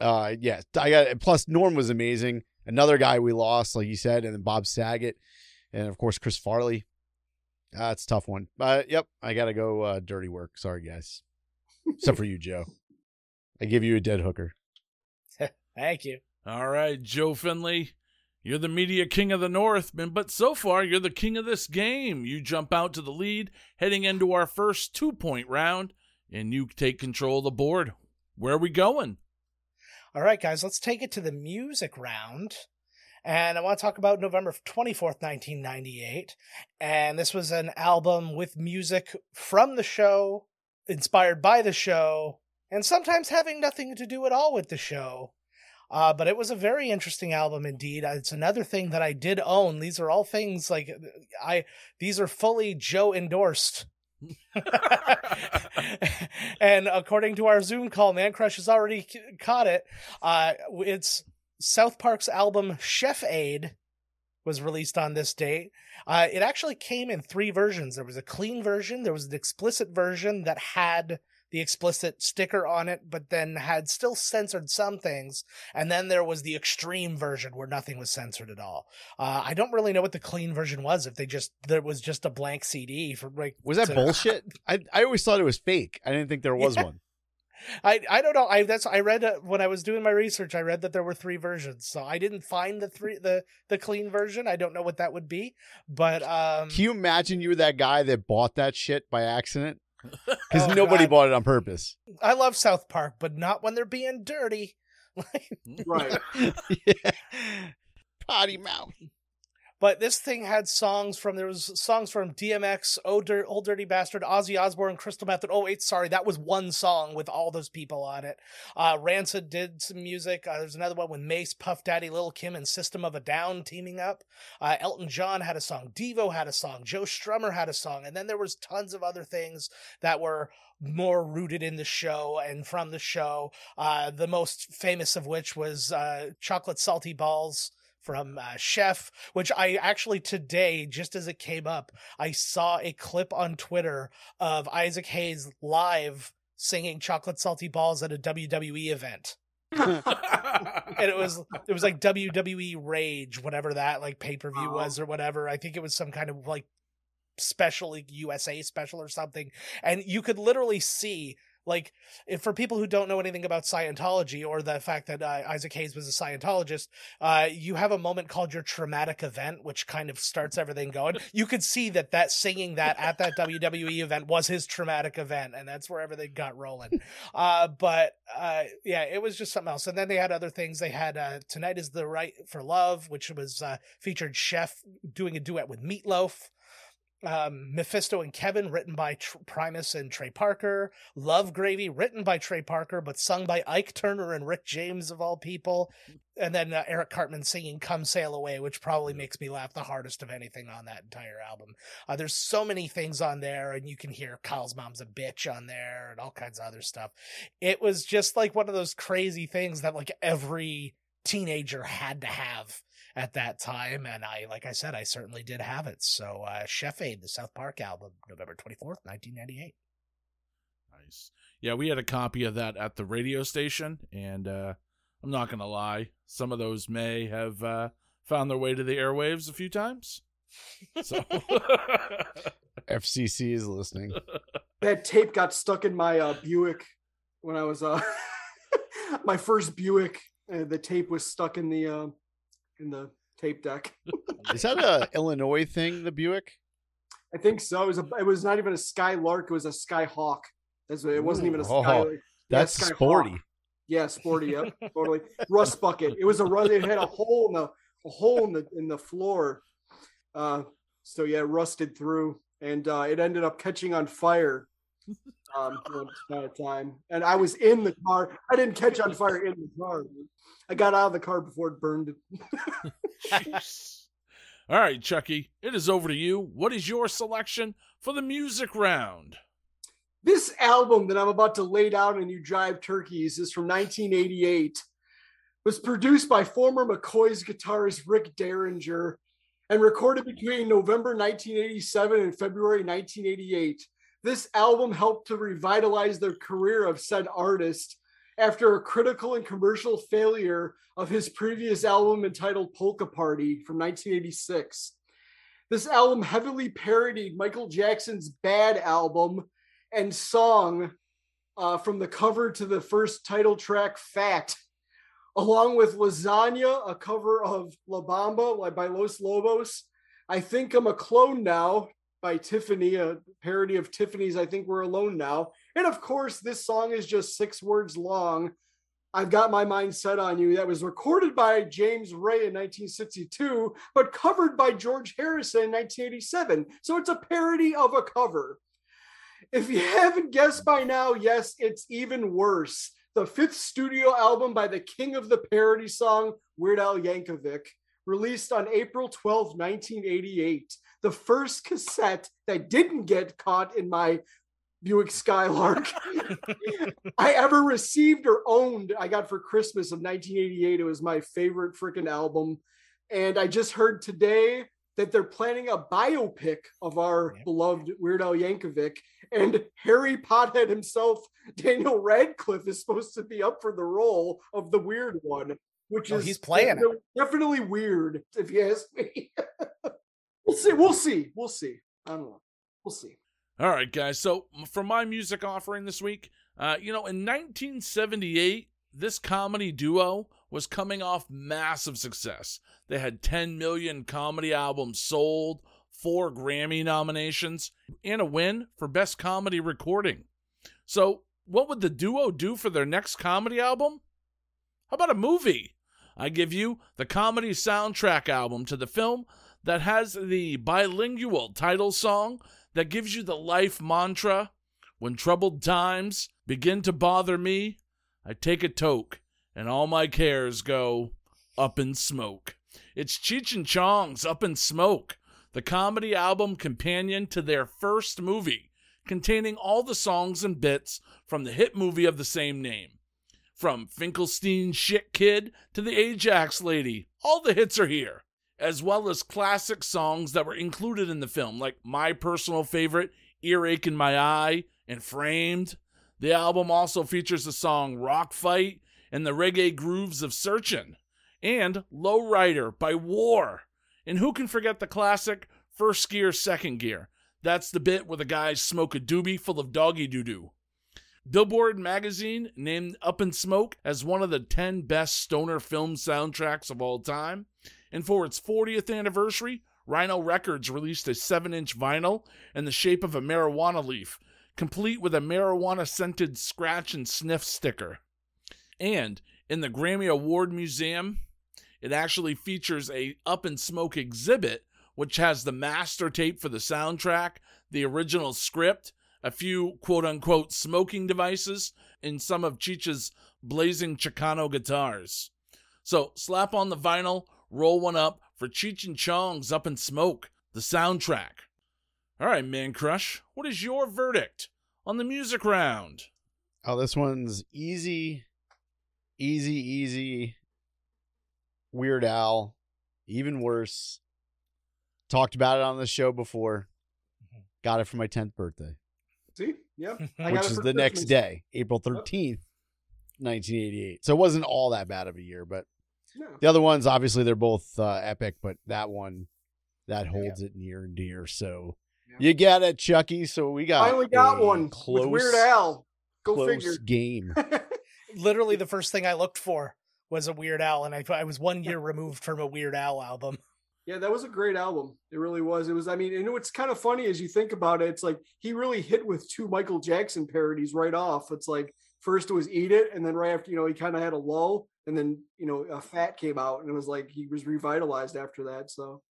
Uh, yeah. I got. Plus, Norm was amazing. Another guy we lost, like you said, and then Bob Saget, and of course Chris Farley. Uh, it's a tough one. But yep, I gotta go. Uh, dirty work. Sorry, guys. Except for you, Joe. I give you a dead hooker. Thank you. All right, Joe Findlay, you're the media king of the North, man, but so far you're the king of this game. You jump out to the lead heading into our first two point round, and you take control of the board. Where are we going? All right, guys, let's take it to the music round. And I want to talk about November 24th, 1998. And this was an album with music from the show, inspired by the show, and sometimes having nothing to do at all with the show. Uh, but it was a very interesting album indeed. Uh, It's another thing that I did own. These are all things like I, these are fully Joe endorsed. and according to our Zoom call, Mancrush has already c- caught it. Uh, it's South Park's album Chef Aid was released on this date. Uh, it actually came in three versions. There was a clean version, there was an explicit version that had the explicit sticker on it, but then had still censored some things, and then there was the extreme version where nothing was censored at all. Uh, I don't really know what the clean version was. If they just there was just a blank CD for like Was that to- bullshit? I I always thought it was fake. I didn't think there was Yeah. one. I I don't know. I that's I read uh, when I was doing my research. I read that there were three versions, so I didn't find the three the the clean version. I don't know what that would be, but um, Can you imagine you were that guy that bought that shit by accident? Because Oh, nobody God. bought it on purpose. I love South Park, but not when they're being dirty. Right. yeah. Potty mouth. But this thing had songs from there was songs from DMX, Old, Dir- Old Dirty Bastard, Ozzy Osbourne, Crystal Method. Oh wait, sorry, that was one song with all those people on it. Uh, Rancid did some music. Uh, there's another one with Mase, Puff Daddy, Lil Kim, and System of a Down teaming up. Uh, Elton John had a song. Devo had a song. Joe Strummer had a song, and then there was tons of other things that were more rooted in the show and from the show. Uh, the most famous of which was uh, Chocolate Salty Balls from uh, Chef, which I actually today, just as it came up, I saw a clip on Twitter of Isaac Hayes live singing Chocolate Salty Balls at a WWE event. and it was it was like WWE Rage, whatever that like pay per view Oh. was or whatever. I think it was some kind of like special like USA special or something, and you could literally see like if for people who don't know anything about Scientology or the fact that uh, Isaac Hayes was a Scientologist, uh, you have a moment called your traumatic event, which kind of starts everything going. You could see that that singing that at that WWE event was his traumatic event, and that's where everything got rolling. Uh, but uh, yeah, it was just something else. And then they had other things. They had uh, "Tonight Is the Right for Love," which was uh, featured Chef doing a duet with Meatloaf. Um, Mephisto and Kevin, written by Tr- Primus and Trey Parker. Love Gravy, written by Trey Parker, but sung by Ike Turner and Rick James, of all people. And then uh, Eric Cartman singing Come Sail Away, which probably makes me laugh the hardest of anything on that entire album. Uh, there's so many things on there, and you can hear Kyle's mom's a bitch on there and all kinds of other stuff. It was just like one of those crazy things that like every teenager had to have at that time. And I, like I said, I certainly did have it. So, uh, Chef Aid, the South Park album, November 24th, 1998. Nice. Yeah, we had a copy of that at the radio station, and uh, I'm not gonna lie, some of those may have uh, found their way to the airwaves a few times. So, FCC is listening. that tape got stuck in my uh, Buick when I was uh my first Buick. Uh, the tape was stuck in the uh, in the tape deck. Is that a Illinois thing, the Buick? I think so. It was a, it was not even a Skylark. It was a Skyhawk. That's what, it wasn't even a Ooh. Sky. Oh, That's sporty. Yeah, sporty. Yep, totally. Rust bucket. It was a rust. It had a hole in the a hole in the in the floor. Uh, so yeah, it rusted through, and uh, it ended up catching on fire. Um, upon a time, and I was in the car. I didn't catch on fire in the car. I got out of the car before it burned. All right, Chucky, it is over to you. What is your selection for the music round? This album that I'm about to lay down and you drive turkeys is from 1988. Was produced by former McCoy's guitarist Rick Derringer and recorded between November 1987 and February 1988. This album helped to revitalize the career of said artist after a critical and commercial failure of his previous album entitled Polka Party from 1986. This album heavily parodied Michael Jackson's Bad album and song uh, from the cover to the first title track, Fat, along with Lasagna, a cover of La Bamba by Los Lobos. I Think I'm a Clone Now by Tiffany, a parody of Tiffany's I Think We're Alone Now. And of course, this song is just six words long. I've got my mind set on you. That was recorded by James Ray in 1962, but covered by George Harrison in 1987. So it's a parody of a cover. If you haven't guessed by now, yes, it's even worse. The fifth studio album by the king of the parody song, Weird Al Yankovic, released on April 12, 1988. The first cassette that didn't get caught in my Buick Skylark I ever received or owned. I got for Christmas of 1988. It was my favorite freaking album. And I just heard today that they're planning a biopic of our yep. beloved Weird Al Yankovic. And Harry Pothead himself, Daniel Radcliffe, is supposed to be up for the role of the weird one, which oh, is he's playing definitely, definitely weird, if you ask me. we'll see. We'll see. We'll see. I don't know. We'll see. All right, guys. So for my music offering this week, uh, you know, in 1978, this comedy duo was coming off massive success. They had 10 million comedy albums sold, four Grammy nominations, and a win for Best Comedy Recording. So, what would the duo do for their next comedy album? How about a movie? I give you the comedy soundtrack album to the film that has the bilingual title song that gives you the life mantra when troubled times begin to bother me, I take a toke and all my cares go up in smoke. It's Cheech and Chong's Up in Smoke, the comedy album companion to their first movie, containing all the songs and bits from the hit movie of the same name. From Finkelstein's Shit Kid to the Ajax Lady, all the hits are here as well as classic songs that were included in the film, like my personal favorite, Earache in My Eye and Framed. The album also features the song Rock Fight and the reggae grooves of Searchin', and Low Rider by War. And who can forget the classic First Gear, Second Gear? That's the bit where the guys smoke a doobie full of doggy doo doo. Billboard magazine named Up in Smoke as one of the 10 best stoner film soundtracks of all time. And for its 40th anniversary, Rhino Records released a 7 inch vinyl in the shape of a marijuana leaf, complete with a marijuana scented scratch and sniff sticker. And in the Grammy Award Museum, it actually features a Up in Smoke exhibit, which has the master tape for the soundtrack, the original script, a few quote unquote smoking devices, and some of Cheech's blazing Chicano guitars. So slap on the vinyl, roll one up for Cheech and Chong's Up in Smoke, the soundtrack. All right, Mancrush, what is your verdict on the music round? Oh, this one's easy, easy, easy. Weird Al, even worse. Talked about it on the show before. Mm-hmm. Got it for my 10th birthday. See? Yeah. Which is the Christmas. next day, April 13th, 1988. So it wasn't all that bad of a year, but the other ones, obviously, they're both uh, epic, but that one that holds yeah. it near and dear. So yeah. you get it, Chucky. So we got finally got one close, with Weird Al. Go figure. Game. Literally, the first thing I looked for was a Weird Al, and I, I was one year removed from a Weird Al album. Yeah, that was a great album. It really was. It was. I mean, and what's kind of funny as you think about it, it's like he really hit with two Michael Jackson parodies right off. It's like first it was Eat It, and then right after, you know, he kind of had a lull, and then you know, a Fat came out, and it was like he was revitalized after that. So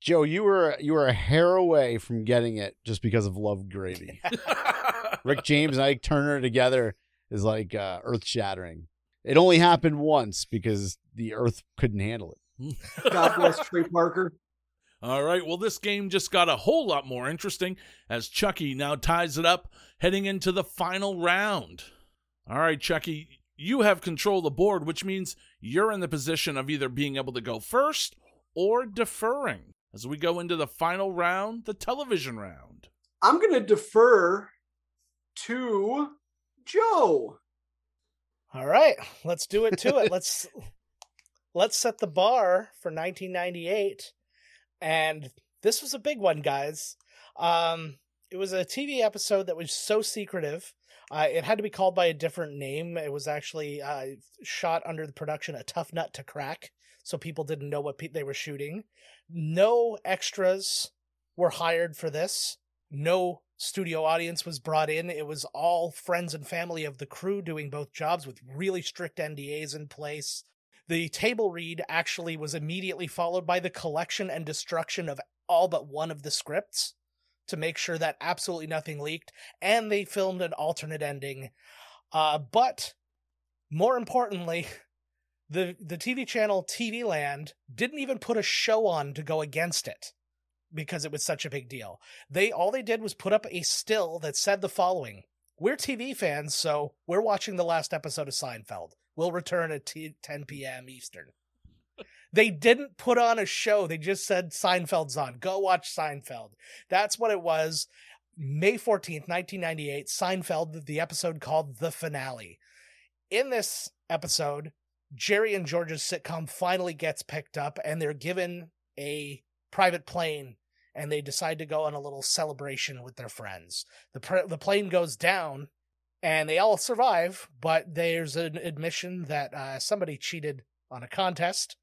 Joe, you were you were a hair away from getting it just because of Love Gravy. Rick James and Ike Turner together is like uh, earth shattering. It only happened once because the Earth couldn't handle it. God bless Trey Parker. All right, well, this game just got a whole lot more interesting as Chucky now ties it up, heading into the final round. All right, Chucky, you have control of the board, which means you're in the position of either being able to go first or deferring as we go into the final round, the television round. I'm going to defer to Joe. All right, let's do it to it. let's let's set the bar for 1998, and this was a big one, guys. Um, it was a TV episode that was so secretive. Uh, it had to be called by a different name. It was actually uh, shot under the production "A Tough Nut to Crack," so people didn't know what pe- they were shooting. No extras were hired for this. No studio audience was brought in. It was all friends and family of the crew doing both jobs with really strict NDAs in place. The table read actually was immediately followed by the collection and destruction of all but one of the scripts to make sure that absolutely nothing leaked, and they filmed an alternate ending. Uh, but more importantly, the the TV channel TV Land didn't even put a show on to go against it because it was such a big deal. They all they did was put up a still that said the following: "We're TV fans, so we're watching the last episode of Seinfeld. We'll return at t- 10 p.m. Eastern." they didn't put on a show. They just said Seinfeld's on. Go watch Seinfeld. That's what it was. May 14th, 1998, Seinfeld, the episode called The Finale. In this episode, Jerry and George's sitcom finally gets picked up and they're given a private plane and they decide to go on a little celebration with their friends. The pr- the plane goes down and they all survive, but there's an admission that uh, somebody cheated on a contest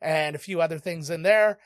and a few other things in there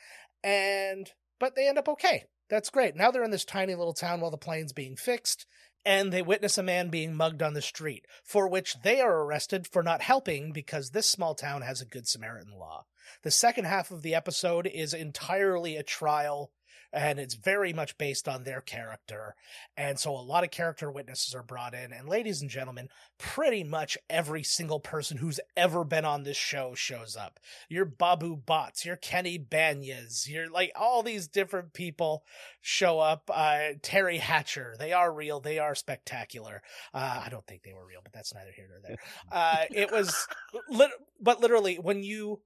and but they end up okay. That's great. Now they're in this tiny little town while the plane's being fixed and they witness a man being mugged on the street, for which they are arrested for not helping because this small town has a Good Samaritan law. The second half of the episode is entirely a trial and it's very much based on their character. And so a lot of character witnesses are brought in. And ladies and gentlemen, pretty much every single person who's ever been on this show shows up. Your Babu Bhatts, your Kenny Banias, your like all these different people show up. Uh, Teri Hatcher, they are real, they are spectacular. Uh, I don't think they were real, but that's neither here nor there. Uh, it was, lit- but literally when you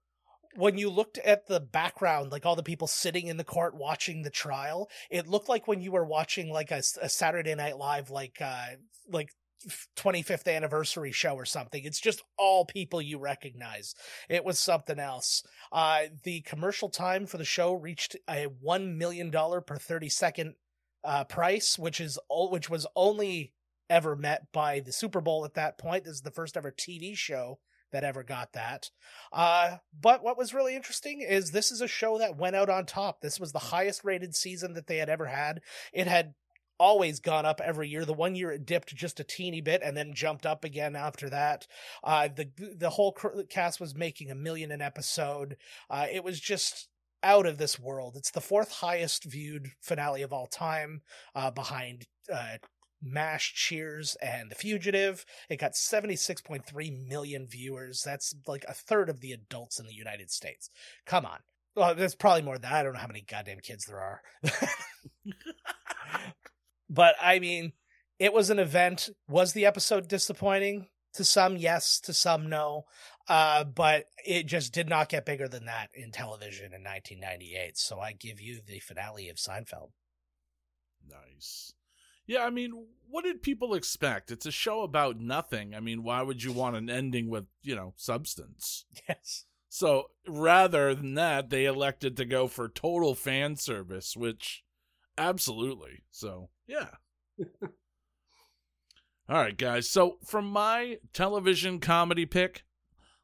when you looked at the background, like all the people sitting in the court watching the trial, it looked like when you were watching like a, a Saturday Night Live, like uh, like 25th anniversary show or something. It's just all people you recognize. It was something else. Uh, the commercial time for the show reached a one million dollar per 30 second uh, price, which is all, which was only ever met by the Super Bowl at that point. This is the first ever TV show that ever got that. Uh, but what was really interesting is this is a show that went out on top. This was the highest rated season that they had ever had. It had always gone up every year. The one year it dipped just a teeny bit and then jumped up again after that. Uh, the the whole cast was making a million an episode. Uh, it was just out of this world. It's the fourth highest viewed finale of all time, uh, behind uh, MASH, Cheers, and The Fugitive. It got 76.3 million viewers. That's like a third of the adults in the United States. Come on. Well, there's probably more than that. I don't know how many goddamn kids there are. but I mean, it was an event. Was the episode disappointing? To some, yes. To some, no. Uh, but it just did not get bigger than that in television in 1998. So I give you the finale of Seinfeld. Nice. Yeah, I mean, what did people expect? It's a show about nothing. I mean, why would you want an ending with, you know, substance? Yes. So rather than that, they elected to go for total fan service, which absolutely. So, yeah. All right, guys. So, from my television comedy pick,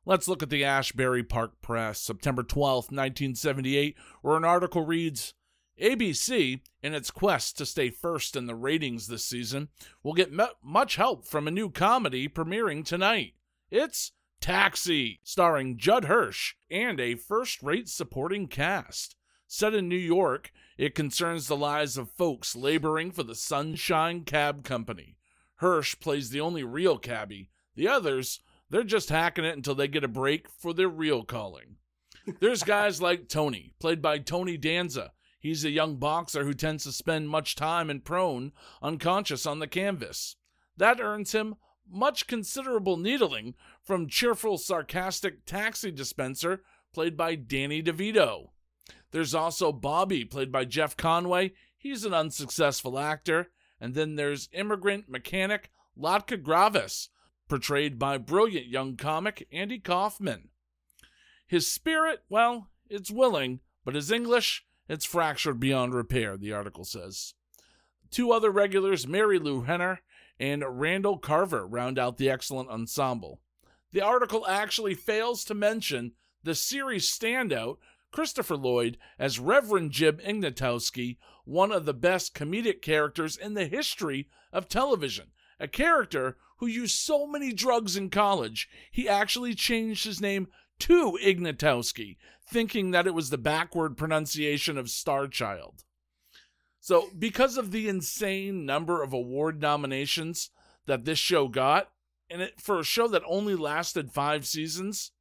let's look at the Asbury Park Press, September 12th, 1978, where an article reads ABC, in its quest to stay first in the ratings this season, will get much help from a new comedy premiering tonight. It's Taxi, starring Judd Hirsch and a first rate supporting cast. Set in New York, it concerns the lives of folks laboring for the Sunshine Cab Company. Hirsch plays the only real cabbie. The others, they're just hacking it until they get a break for their real calling. There's guys like Tony, played by Tony Danza. He's a young boxer who tends to spend much time and prone, unconscious on the canvas. That earns him much considerable needling from cheerful, sarcastic taxi dispenser, played by Danny DeVito. There's also Bobby, played by Jeff Conaway. He's an unsuccessful actor. And then there's immigrant mechanic Latka Gravas, portrayed by brilliant young comic Andy Kaufman. His spirit, well, it's willing, but his English, it's fractured beyond repair, the article says. Two other regulars, Marilu Henner and Randall Carver, round out the excellent ensemble. The article actually fails to mention the series standout, Christopher Lloyd, as Reverend Jim Ignatowski, one of the best comedic characters in the history of television. A character who used so many drugs in college, he actually changed his name to Ignatowski, thinking that it was the backward pronunciation of Starchild. So, because of the insane number of award nominations that this show got, and it for a show that only lasted five seasons,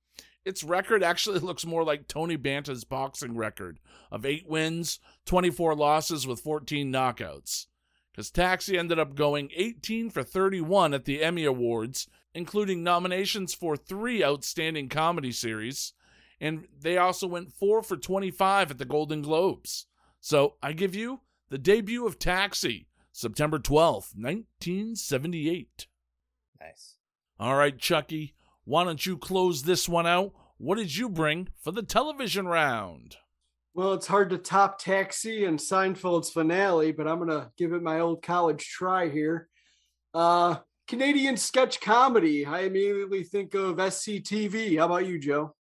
its record actually looks more like Tony Banta's boxing record of eight wins, 24 losses with 14 knockouts. Because Taxi ended up going 18 for 31 at the Emmy Awards, including nominations for three outstanding comedy series, and they also went 4 for 25 at the Golden Globes. So I give you the debut of Taxi, September 12th, 1978. Nice. All right, Chucky, why don't you close this one out? What did you bring for the television round? Well, it's hard to top Taxi and Seinfeld's finale, but I'm going to give it my old college try here. Uh, Canadian sketch comedy. I immediately think of SCTV. How about you, Joe?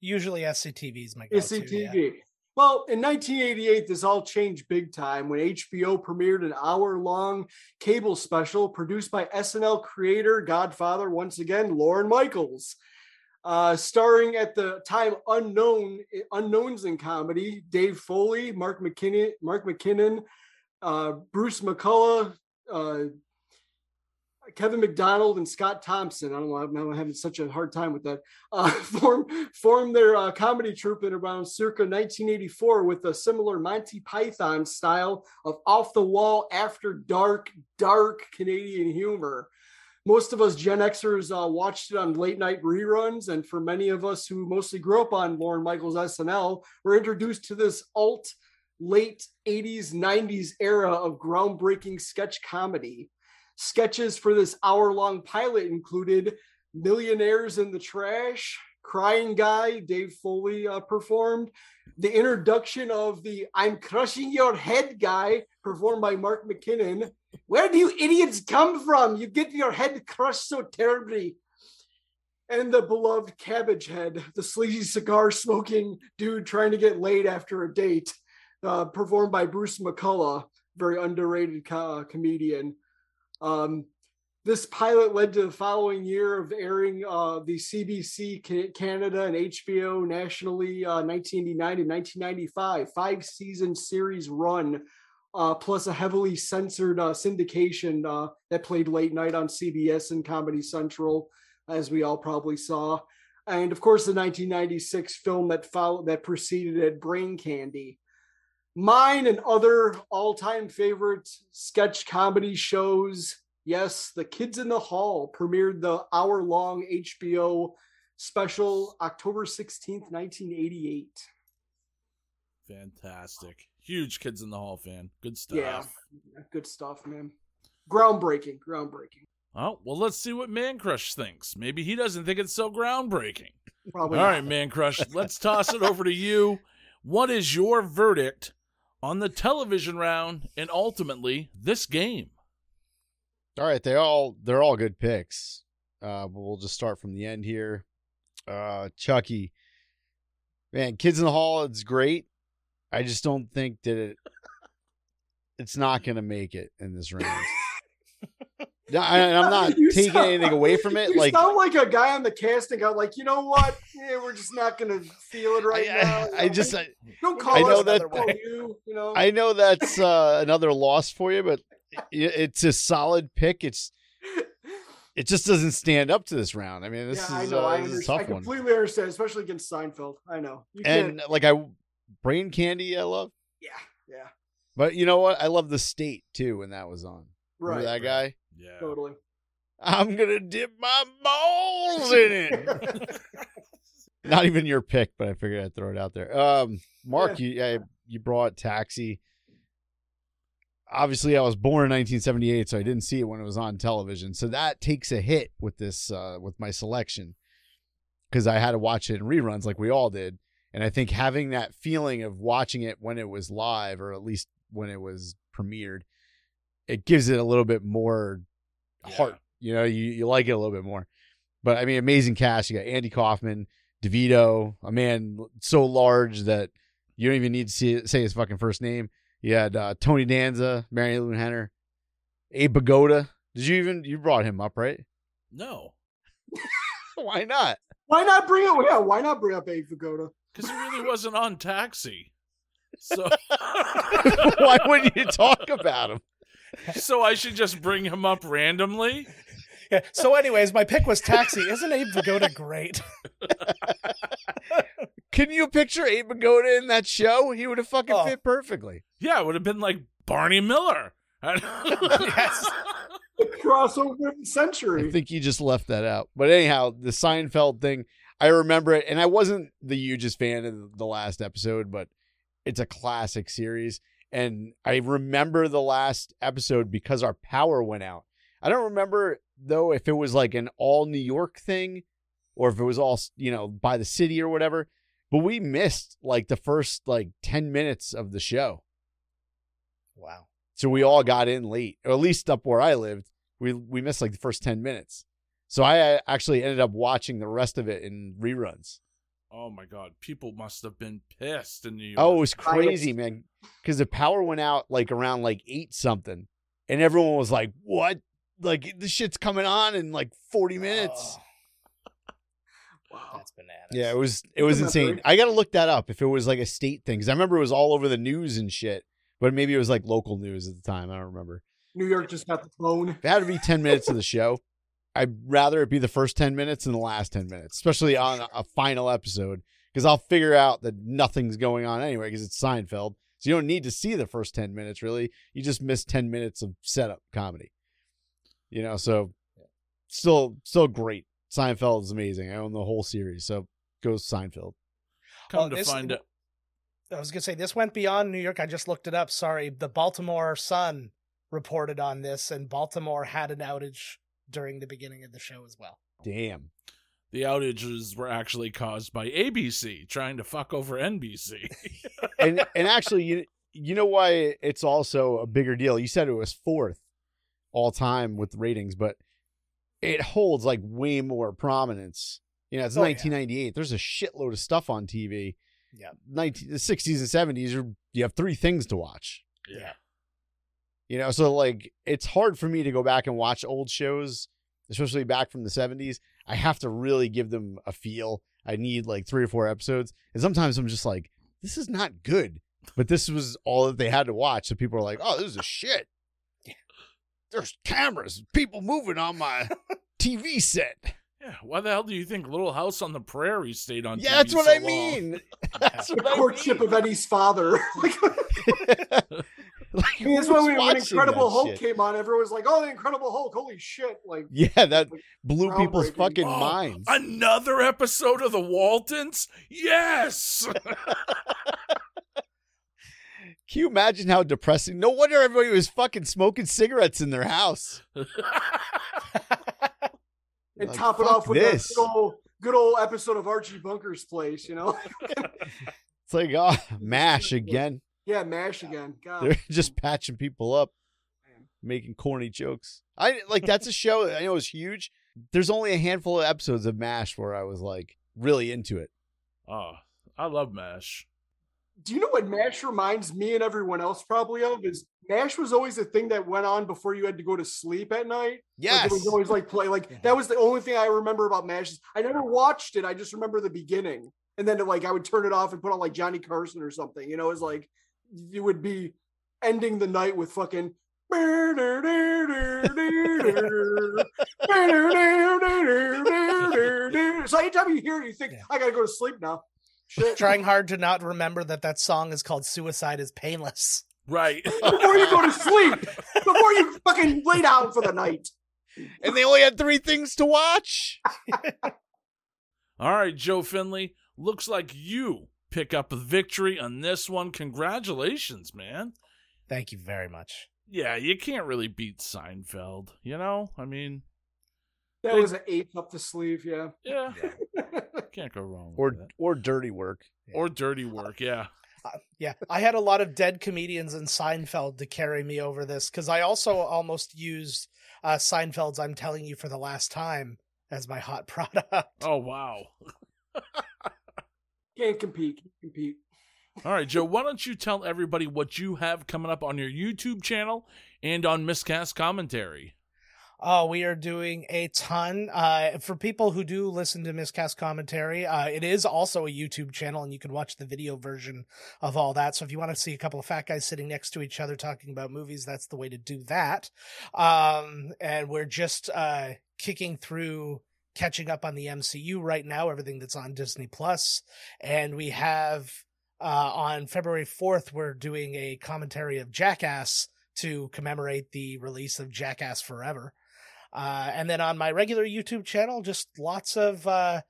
Usually SCTV is my go-to. SCTV. Yeah. Well, in 1988, this all changed big time when HBO premiered an hour long cable special produced by SNL creator, Godfather, once again, Lorne Michaels. Uh, starring at the time unknown unknowns in comedy, Dave Foley, Mark McKinnon, Mark McKinnon, uh, Bruce McCulloch, uh, Kevin McDonald and Scott Thompson. I don't know. I'm having such a hard time with that. Uh, form formed their uh, comedy troupe in around circa 1984 with a similar Monty Python style of off the wall, after dark, dark Canadian humor. Most of us Gen Xers uh, watched it on late night reruns, and for many of us who mostly grew up on Lorne Michaels SNL, were introduced to this alt late 80s 90s era of groundbreaking sketch comedy. Sketches for this hour long pilot included Millionaires in the Trash, Crying Guy, Dave Foley uh, performed, the introduction of the I'm Crushing Your Head guy, performed by Mark McKinnon. Where do you idiots come from? You get your head crushed so terribly. And the beloved Cabbage Head, the sleazy cigar smoking dude trying to get laid after a date, uh, performed by Bruce McCulloch, very underrated co- comedian. Um, this pilot led to the following year of airing uh, the CBC Canada and HBO nationally, uh, 1989 and 1995, five season series run, uh, plus a heavily censored uh, syndication uh, that played late night on CBS and Comedy Central, as we all probably saw. And of course, the 1996 film that followed that preceded it, Brain Candy. Mine and other all-time favorite sketch comedy shows Yes, The Kids in the Hall premiered the hour long HBO special October 16th, 1988. Fantastic. Huge Kids in the Hall fan. Good stuff. Yeah, good stuff, man. Groundbreaking, groundbreaking. Oh, well, let's see what Mancrush thinks. Maybe he doesn't think it's so groundbreaking. Probably All not. right, Mancrush, let's toss it over to you. What is your verdict on the television round and ultimately this game? All right, they all they're all good picks. Uh, but we'll just start from the end here. Uh, Chucky, man, Kids in the Hall, it's great. I just don't think that it it's not gonna make it in this round. No, I, I'm not You taking sound- anything away from it. You Like sound like a guy on the casting. got like, you know what? Yeah, we're just not gonna feel it right I, now. I, I just I, don't call I know that. you, you know. I know that's uh, another loss for you, but it's a solid pick. It's it just doesn't stand up to this round. I mean, this yeah, I is, know. uh, I, this is a understand. I tough one. completely understand, especially against Seinfeld. I know. You can't. And like I, brain candy, I love. Yeah, yeah, But you know what? I love the state too when that was on. right. Remember that guy? Yeah. Totally. I'm gonna dip my balls in it. Not even your pick, but I figured I'd throw it out there. Um, Marc, you yeah, you brought Taxi. Obviously, I was born in 1978, so I didn't see it when it was on television. So that takes a hit with this uh, with my selection because I had to watch it in reruns, like we all did. And I think having that feeling of watching it when it was live, or at least when it was premiered, it gives it a little bit more heart. You know, you, you like it a little bit more. But I mean, amazing cast. You got Andy Kaufman, DeVito, a man so large that you don't even need to see, say his fucking first name. You had uh, Tony Danza, Marilu Henner, Abe Pagoda. Did you even you brought him up, right? No, Why not? Why not bring up? Yeah, why not bring up Abe Vigoda? because he really wasn't on Taxi. So, Why wouldn't you talk about him? So I should just bring him up randomly. Yeah. So, anyways, my pick was Taxi. Isn't Abe Vigoda great? Can you picture Abe Pagoda in that show? He would have fucking Oh. fit perfectly. Yeah, it would have been like Barney Miller. Yes. The crossover of the century. I think you just left that out. But anyhow, the Seinfeld thing, I remember it, and I wasn't the hugest fan of the last episode, but it's a classic series. And I remember the last episode because our power went out. I don't remember though if it was like an all New York thing or if it was all, you know, by the city or whatever. But we missed like the first like 10 minutes of the show. wow. So we all got in late, or at least up where I lived. We we missed like the first ten minutes. So I actually ended up watching the rest of it in reruns. Oh my god, people must have been pissed in New York. Oh, it was crazy, man. Because the power went out like around like eight something, and everyone was like, "What? Like this shit's coming on in like forty minutes." Oh, Wow. that's bananas. Yeah, it was it was insane. I got to look that up if it was like a state thing because I remember it was all over the news and shit. But maybe it was like local news at the time. I don't remember. New York just got the phone. If it had to be 10 minutes of the show, I'd rather it be the first 10 minutes than the last 10 minutes, especially on a final episode, because I'll figure out that nothing's going on anyway, because it's Seinfeld. So you don't need to see the first 10 minutes, really. You just miss 10 minutes of setup comedy. You know, so still, still great. Seinfeld is amazing. I own the whole series. So goes Seinfeld. Come Oh, to this- find out. I was gonna say this went beyond New York. I just looked it up. Sorry, the Baltimore Sun reported on this, and Baltimore had an outage during the beginning of the show as well. Damn. The outages were actually caused by ABC trying to fuck over NBC. and and actually you you know why it's also a bigger deal you said it was fourth all time with ratings but it holds like way more prominence you know it's Oh, yeah. 1998 there's a shitload of stuff on tv Yeah. 19 the 60s and 70s you have three things to watch Yeah. You know so like it's hard for me to go back and watch old shows especially back from the 70s i have to really give them a feel i need like three or four episodes and sometimes i'm just like this is not good but this was all that they had to watch so people are like oh this is a shit there's cameras people moving on my tv set yeah, why the hell do you think Little House on the Prairie stayed on? yeah TV that's what so i long? mean that's The what I courtship mean. of Eddie's father. like, like, I mean, that's who why when, when watching Incredible that Hulk shit? came on, everyone was like, "Oh, the Incredible Hulk! Holy shit!" Like, yeah that blew people's fucking Oh, minds Another episode of the Waltons? Yes. Can you imagine how depressing? No wonder everybody was fucking smoking cigarettes in their house. and Like, top it off with this. a good old, good old episode of Archie Bunker's Place. You know? It's like, oh, MASH again. Yeah, Mash again. God. They're just patching people up, making corny jokes. I like that's a show I know is huge. There's only a handful of episodes of MASH where I was like really into it. oh, I love MASH. Do you know what Mash reminds me and everyone else probably of is Mash was always the thing that went on before you had to go to sleep at night. Like, Yes. it was always like play like that was the only thing I remember about Mash. I never watched it. I just remember the beginning, and then like I would turn it off and put on like Johnny Carson or something. You know, it was like you would be ending the night with fucking. So anytime you hear it, you think Yeah. I gotta go to sleep now. Shit. Trying hard to not remember that that song is called "Suicide Is Painless." Right. before you go to sleep, before you fucking lay down for the night. and they only had three things to watch. All right, Joe Findlay. Looks like you pick up a victory on this one. Congratulations, man. Thank you very much. Yeah, you can't really beat Seinfeld, you know? I mean, That was an ape up the sleeve, yeah. yeah, can't go wrong Or that. or dirty work. Or dirty work, yeah. Uh, yeah, I had a lot of dead comedians in Seinfeld to carry me over this because I also almost used uh, Seinfeld's "I'm Telling You for the Last Time" as my hot product. Oh, wow. Can't compete. Can't compete. All right, Joe, why don't you tell everybody what you have coming up on your YouTube channel and on Miscast Commentary? Oh, we are doing a ton. Uh, for people who do listen to Miscast commentary, uh, it is also a YouTube channel, and you can watch the video version of all that. So if you want to see a couple of fat guys sitting next to each other talking about movies, that's the way to do that. Um, and we're just uh, kicking through, catching up on the MCU right now, everything that's on Disney Plus, and we have uh, on February fourth, we're doing a commentary of Jackass to commemorate the release of Jackass Forever. Uh, and then on my regular YouTube channel, just lots of uh,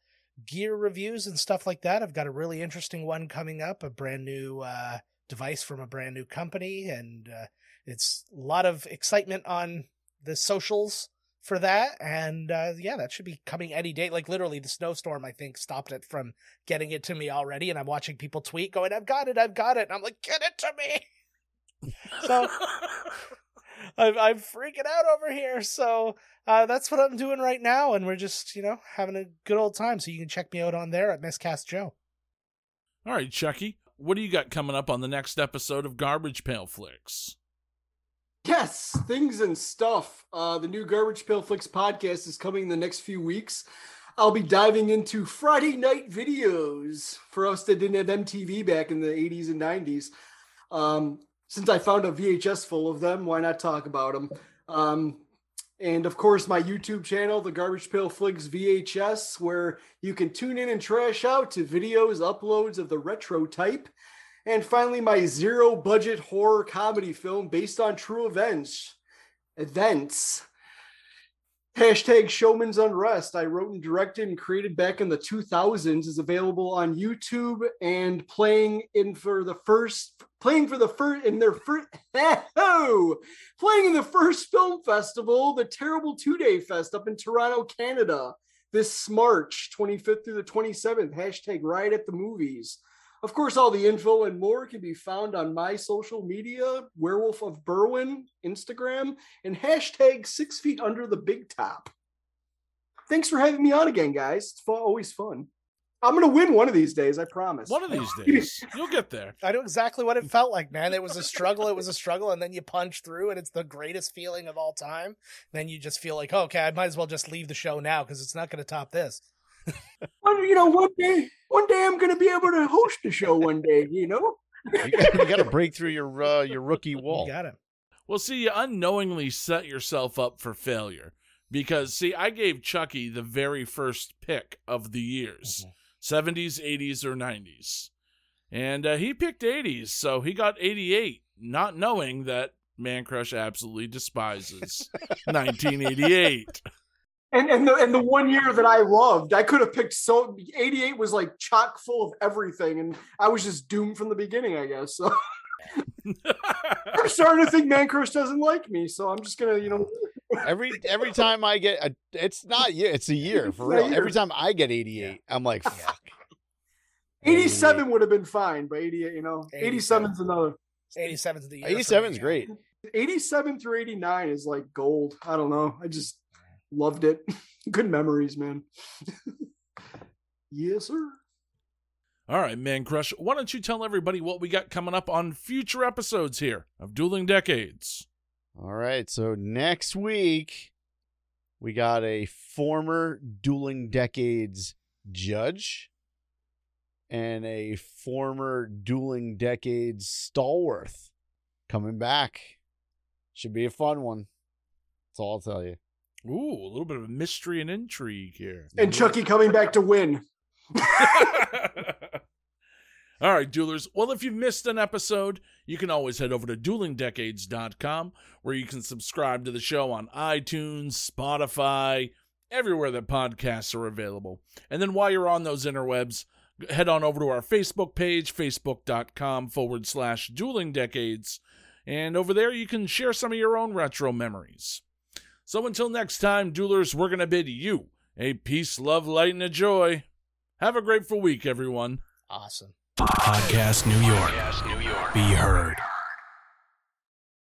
gear reviews and stuff like that. I've got a really interesting one coming up, a brand new uh, device from a brand new company, and uh, it's a lot of excitement on the socials for that. And uh, yeah, that should be coming any day. Like literally, the snowstorm I think stopped it from getting it to me already, and I'm watching people tweet going, "I've got it, I've got it," and I'm like, "Get it to me!" So I'm, I'm freaking out over here. So uh, that's what I'm doing right now, and we're just you know having a good old time. So you can check me out on there at Miscast Joe. All right, Chucky, what do you got coming up on the next episode of Garbage Pail Flicks? Yes, things and stuff. Uh, the new Garbage Pail Flicks podcast is coming in the next few weeks. I'll be diving into Friday night videos for us that didn't have MTV back in the 80s and 90s. Um, since I found a VHS full of them, why not talk about them? Um, and of course, my YouTube channel, the Garbage Pail Flicks VHS, where you can tune in and trash out to videos, uploads of the retro type. And finally, my zero budget horror comedy film based on true events. Events. Hashtag Showman's Unrest. I wrote and directed and created back in the 2000s. is available on YouTube and playing in for the first playing for the first in their first oh, playing in the first film festival, the Terrible Two Day Fest up in Toronto, Canada, this March 25th through the 27th. Hashtag Riot at the Movies. Of course, all the info and more can be found on my social media, Werewolf of Berwyn, Instagram, and hashtag Six Feet Under the Big Top. Thanks for having me on again, guys. It's fu- always fun. I'm gonna win one of these days, I promise. One of these days, you'll get there. I know exactly what it felt like, man. It was a struggle. It was a struggle, and then you punch through, and it's the greatest feeling of all time. Then you just feel like, oh, okay, I might as well just leave the show now because it's not going to top this. Well, you know, one day, one day I'm gonna be able to host a show. One day, you know. You got to break through your uh, your rookie wall. You got it. Well, see, you unknowingly set yourself up for failure because, see, I gave Chucky the very first pick of the years 70s, 80s, or 90s. And uh, he picked 80s, so he got 88, not knowing that Mancrush absolutely despises 1988. And and the and the one year that I loved, I could have picked so 88 was like chock full of everything, and I was just doomed from the beginning, I guess. So I'm starting to think Mancrush doesn't like me, so I'm just gonna, you know, Every every time I get a, it's not year, it's a year for It's a real. Every time I get 88, I'm like, fuck. 87 would have been fine, but 88, you know, 87 is another. 87's the year. for 87 me, is Joe. great. 87 through 89 is like gold. I don't know. I just loved it. Good memories, man. yes, sir. All right, Mancrush, why don't you tell everybody what we got coming up on future episodes here of Dueling Decades? All right. So next week, we got a former Dueling Decades judge and a former Dueling Decades stalwart coming back. Should be a fun one. That's all I'll tell you. Ooh, a little bit of mystery and intrigue here. And Chucky coming back to win. All right, duelers. Well, if you've missed an episode, you can always head over to duelingdecades.com where you can subscribe to the show on iTunes, Spotify, everywhere that podcasts are available. And then while you're on those interwebs, head on over to our Facebook page, facebook.com forward slash dueling decades. And over there, you can share some of your own retro memories. So until next time, duelers, we're going to bid you a peace, love, light, and a joy. Have a grateful week, everyone. Awesome. Podcast New York. Be heard.